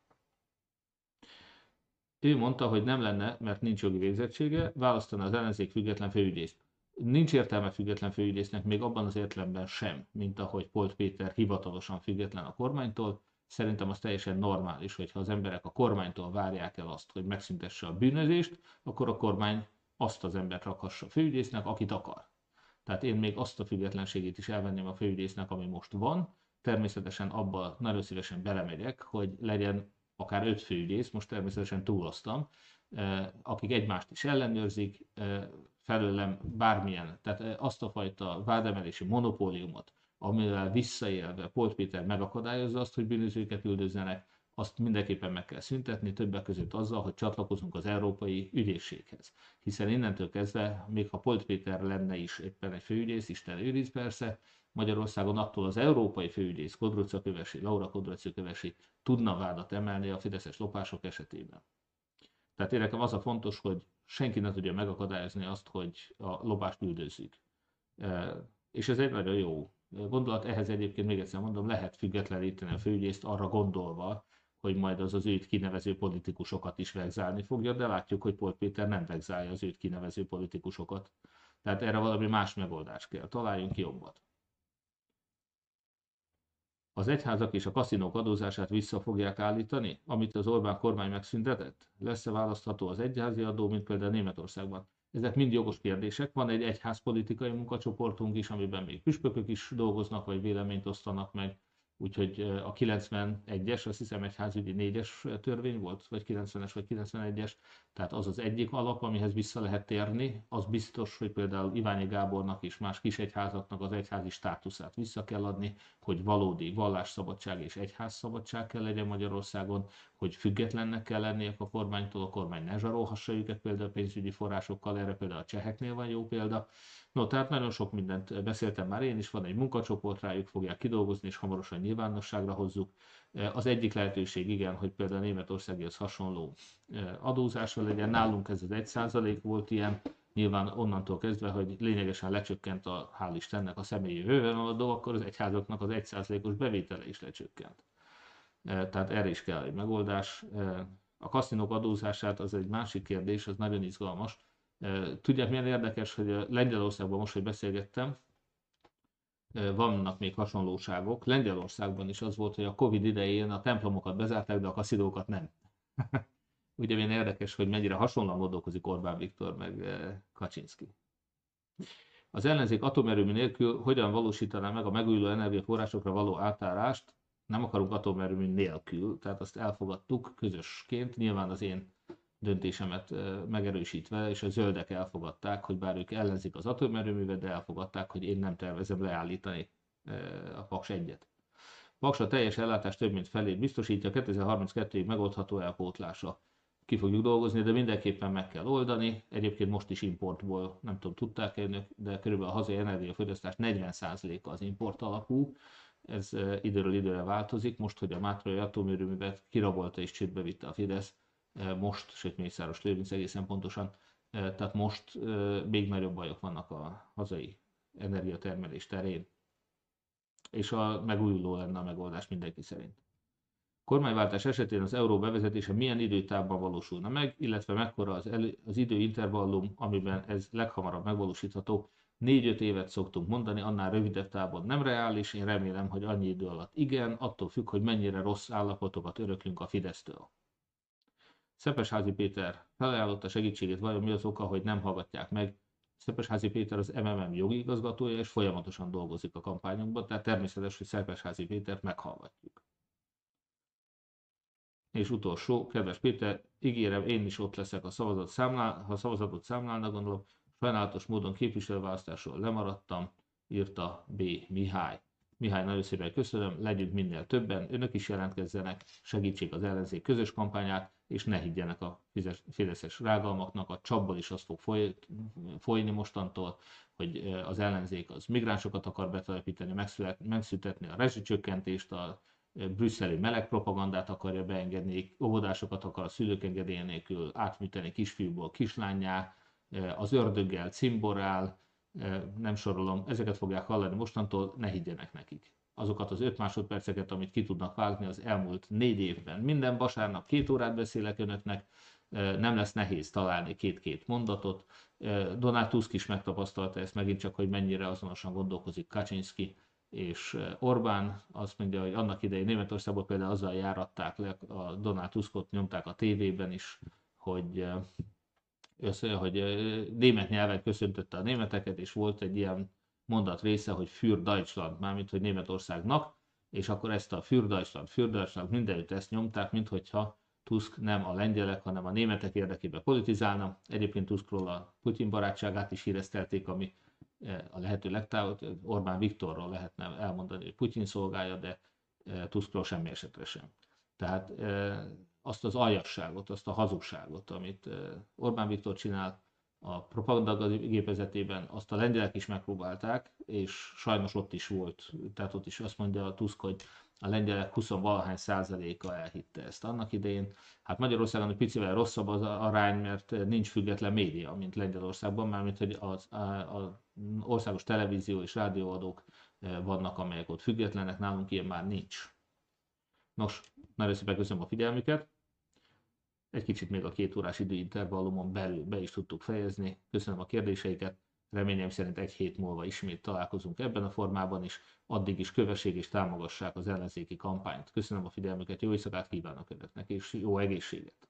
Ő mondta, hogy nem lenne, mert nincs jogi végzettsége, választana az ellenzék független főügyészt. Nincs értelme független főügyésznek még abban az értelemben sem, mint ahogy Polt Péter hivatalosan független a kormánytól. Szerintem az teljesen normális, hogyha az emberek a kormánytól várják el azt, hogy megszüntesse a bűnözést, akkor a kormány azt az embert rakhassa főügyésznek, akit akar. Tehát én még azt a függetlenségét is elvenném a főügyésznek, ami most van. Természetesen abba nagyon szívesen belemegyek, hogy legyen akár öt főügyész, most természetesen túloztam, eh, akik egymást is ellenőrzik, eh, felőlem bármilyen, tehát azt a fajta vádemelési monopóliumot, amivel visszaélve Polt Péter megakadályozza azt, hogy bűnözőket üldözzenek, azt mindenképpen meg kell szüntetni, többek között azzal, hogy csatlakozunk az Európai Ügyészséghez. Hiszen innentől kezdve, még ha Polt Péter lenne is éppen egy főügyész, Isten őriz persze, Magyarországon attól az európai főügyész Kodruca Kövesi, Laura Kodruca Kövesi tudna vádat emelni a fideszes lopások esetében. Tehát én az a fontos, hogy senki ne tudja megakadályozni azt, hogy a lopást üldözzük. És ez egy nagyon jó gondolat. Ehhez egyébként még egyszer mondom, lehet függetleníteni a főügyészt arra gondolva, hogy majd az az őt kinevező politikusokat is vegzálni fogja, de látjuk, hogy Polt Péter nem vegzálja az őt kinevező politikusokat. Tehát erre valami más megoldás kell. Találjunk ki jobbat. Az egyházak és a kaszinók adózását vissza fogják állítani, amit az Orbán kormány megszüntetett? Lesz-e választható az egyházi adó, mint például Németországban? Ezek mind jogos kérdések. Van egy egyházpolitikai munkacsoportunk is, amiben még püspökök is dolgoznak, vagy véleményt osztanak meg. Úgyhogy a 91-es, azt hiszem egyházügyi 4-es törvény volt, vagy 90-es, vagy 91-es, tehát az az egyik alap, amihez vissza lehet térni. Az biztos, hogy például Iványi Gábornak és más kisegyházaknak az egyházi státuszát vissza kell adni, hogy valódi vallásszabadság és egyházszabadság kell legyen Magyarországon, hogy függetlennek kell lenniek a kormánytól, a kormány ne zsarolhassa őket például pénzügyi forrásokkal, erre például a cseheknél van jó példa. No, tehát nagyon sok mindent beszéltem már én is, van egy munkacsoport, rájuk fogják kidolgozni, és hamarosan nyilvánosságra hozzuk. Az egyik lehetőség igen, hogy például Németországihoz hasonló adózása legyen. Nálunk ez az 1% volt ilyen, nyilván onnantól kezdve, hogy lényegesen lecsökkent a, hál' Istennek a személyi jövedemadó, akkor az egyházaknak az 1%-os bevétele is lecsökkent. Tehát erre is kell egy megoldás. A kaszinók adózását az egy másik kérdés, az nagyon izgalmas. Tudják, milyen érdekes, hogy Lengyelországban most, hogy beszélgettem, vannak még hasonlóságok. Lengyelországban is az volt, hogy a Covid idején a templomokat bezárták, de a kaszinókat nem. Ugye milyen érdekes, hogy mennyire hasonlóan gondolkozik Orbán Viktor meg Kaczynski. Az ellenzék atomerőmű nélkül hogyan valósítaná meg a megújuló energiaforrásokra való átállást? Nem akarunk atomerőmű nélkül, tehát azt elfogadtuk közösként. Nyilván az én döntésemet megerősítve, és a zöldek elfogadták, hogy bár ők ellenzik az atomerőművet, de elfogadták, hogy én nem tervezem leállítani a Paks egyet. Paks a teljes ellátás több mint felét biztosítja, 2032-ig megoldható elpótlása. Ki fogjuk dolgozni, de mindenképpen meg kell oldani. Egyébként most is importból, nem tudom, tudták-e önök, de körülbelül a hazai energiafogyasztás 40%-a az import alapú. Ez időről időre változik. Most, hogy a Mátrai atomerőművet kirabolta és csődbe vitte a Fidesz, most, sőt Mészáros Lőrinc egészen pontosan, tehát most még nagyobb bajok vannak a hazai energiatermelés terén, és a megújuló lenne a megoldás mindenki szerint. Kormányváltás esetén az euró bevezetése milyen időtávban valósulna meg, illetve mekkora az, elő, az időintervallum, amiben ez leghamarabb megvalósítható. Négy-öt évet szoktunk mondani, annál rövidebb távon nem reális, én remélem, hogy annyi idő alatt igen, attól függ, hogy mennyire rossz állapotokat öröklünk a Fidesztől. Szepesházi Péter felajánlotta segítségét, vajon mi az oka, hogy nem hallgatják meg. Szepesházi Péter az MMM jogi igazgatója, és folyamatosan dolgozik a kampányunkban, tehát természetes, hogy Szepesházi Pétert meghallgatjuk. És utolsó, kedves Péter, ígérem, én is ott leszek a szavazat számlál, ha szavazatot számlálnak, gondolom, sajnálatos módon képviselőválasztásról lemaradtam, írta B. Mihály. Mihály, nagyon szépen köszönöm, legyünk minél többen, önök is jelentkezzenek, segítsék az ellenzék közös kampányát, és ne higgyenek a fideszes rágalmaknak, a csapból is az fog foly, folyni mostantól, hogy az ellenzék az migránsokat akar betelepíteni, megszüntetni a rezsicsökkentést, a brüsszeli meleg propagandát akarja beengedni, óvodásokat akar a szülők engedélye nélkül átműteni kisfiúból kislányá, az ördöggel cimborál, nem sorolom, ezeket fogják hallani mostantól, ne higgyenek nekik. Azokat az 5 másodperceket, amit ki tudnak vágni az elmúlt négy évben. Minden vasárnap két órát beszélek önöknek, nem lesz nehéz találni két-két mondatot. Donald Tusk is megtapasztalta ezt megint csak, hogy mennyire azonosan gondolkozik Kaczynski és Orbán azt mondja, hogy annak idején Németországban például azzal járatták le, a Donald Tuskot nyomták a tévében is, hogy hogy német nyelven köszöntötte a németeket, és volt egy ilyen mondat része, hogy für Deutschland, mármint, hogy Németországnak, és akkor ezt a für Deutschland, für Deutschland, mindenütt ezt nyomták, mint hogyha Tusk nem a lengyelek, hanem a németek érdekében politizálna. Egyébként Tuskról a Putin barátságát is híreztelték, ami a lehető legtávol, Orbán Viktorról lehetne elmondani, hogy Putyin szolgálja, de Tuskról semmi esetre sem. Tehát azt az aljasságot, azt a hazugságot, amit Orbán Viktor csinál a propaganda gépezetében, azt a lengyelek is megpróbálták, és sajnos ott is volt, tehát ott is azt mondja a Tusk, hogy a lengyelek 20 valahány százaléka elhitte ezt. Annak idején, hát Magyarországon egy picivel rosszabb az arány, mert nincs független média, mint Lengyelországban, mármint hogy az, az országos televízió és rádióadók vannak, amelyek ott függetlenek, nálunk ilyen már nincs. Nos, nagyon szépen köszönöm a figyelmüket. Egy kicsit még a két órás időintervallumon belül be is tudtuk fejezni. Köszönöm a kérdéseiket. Reményem szerint egy hét múlva ismét találkozunk ebben a formában is. Addig is kövessék és támogassák az ellenzéki kampányt. Köszönöm a figyelmüket, jó éjszakát kívánok önöknek, és jó egészséget!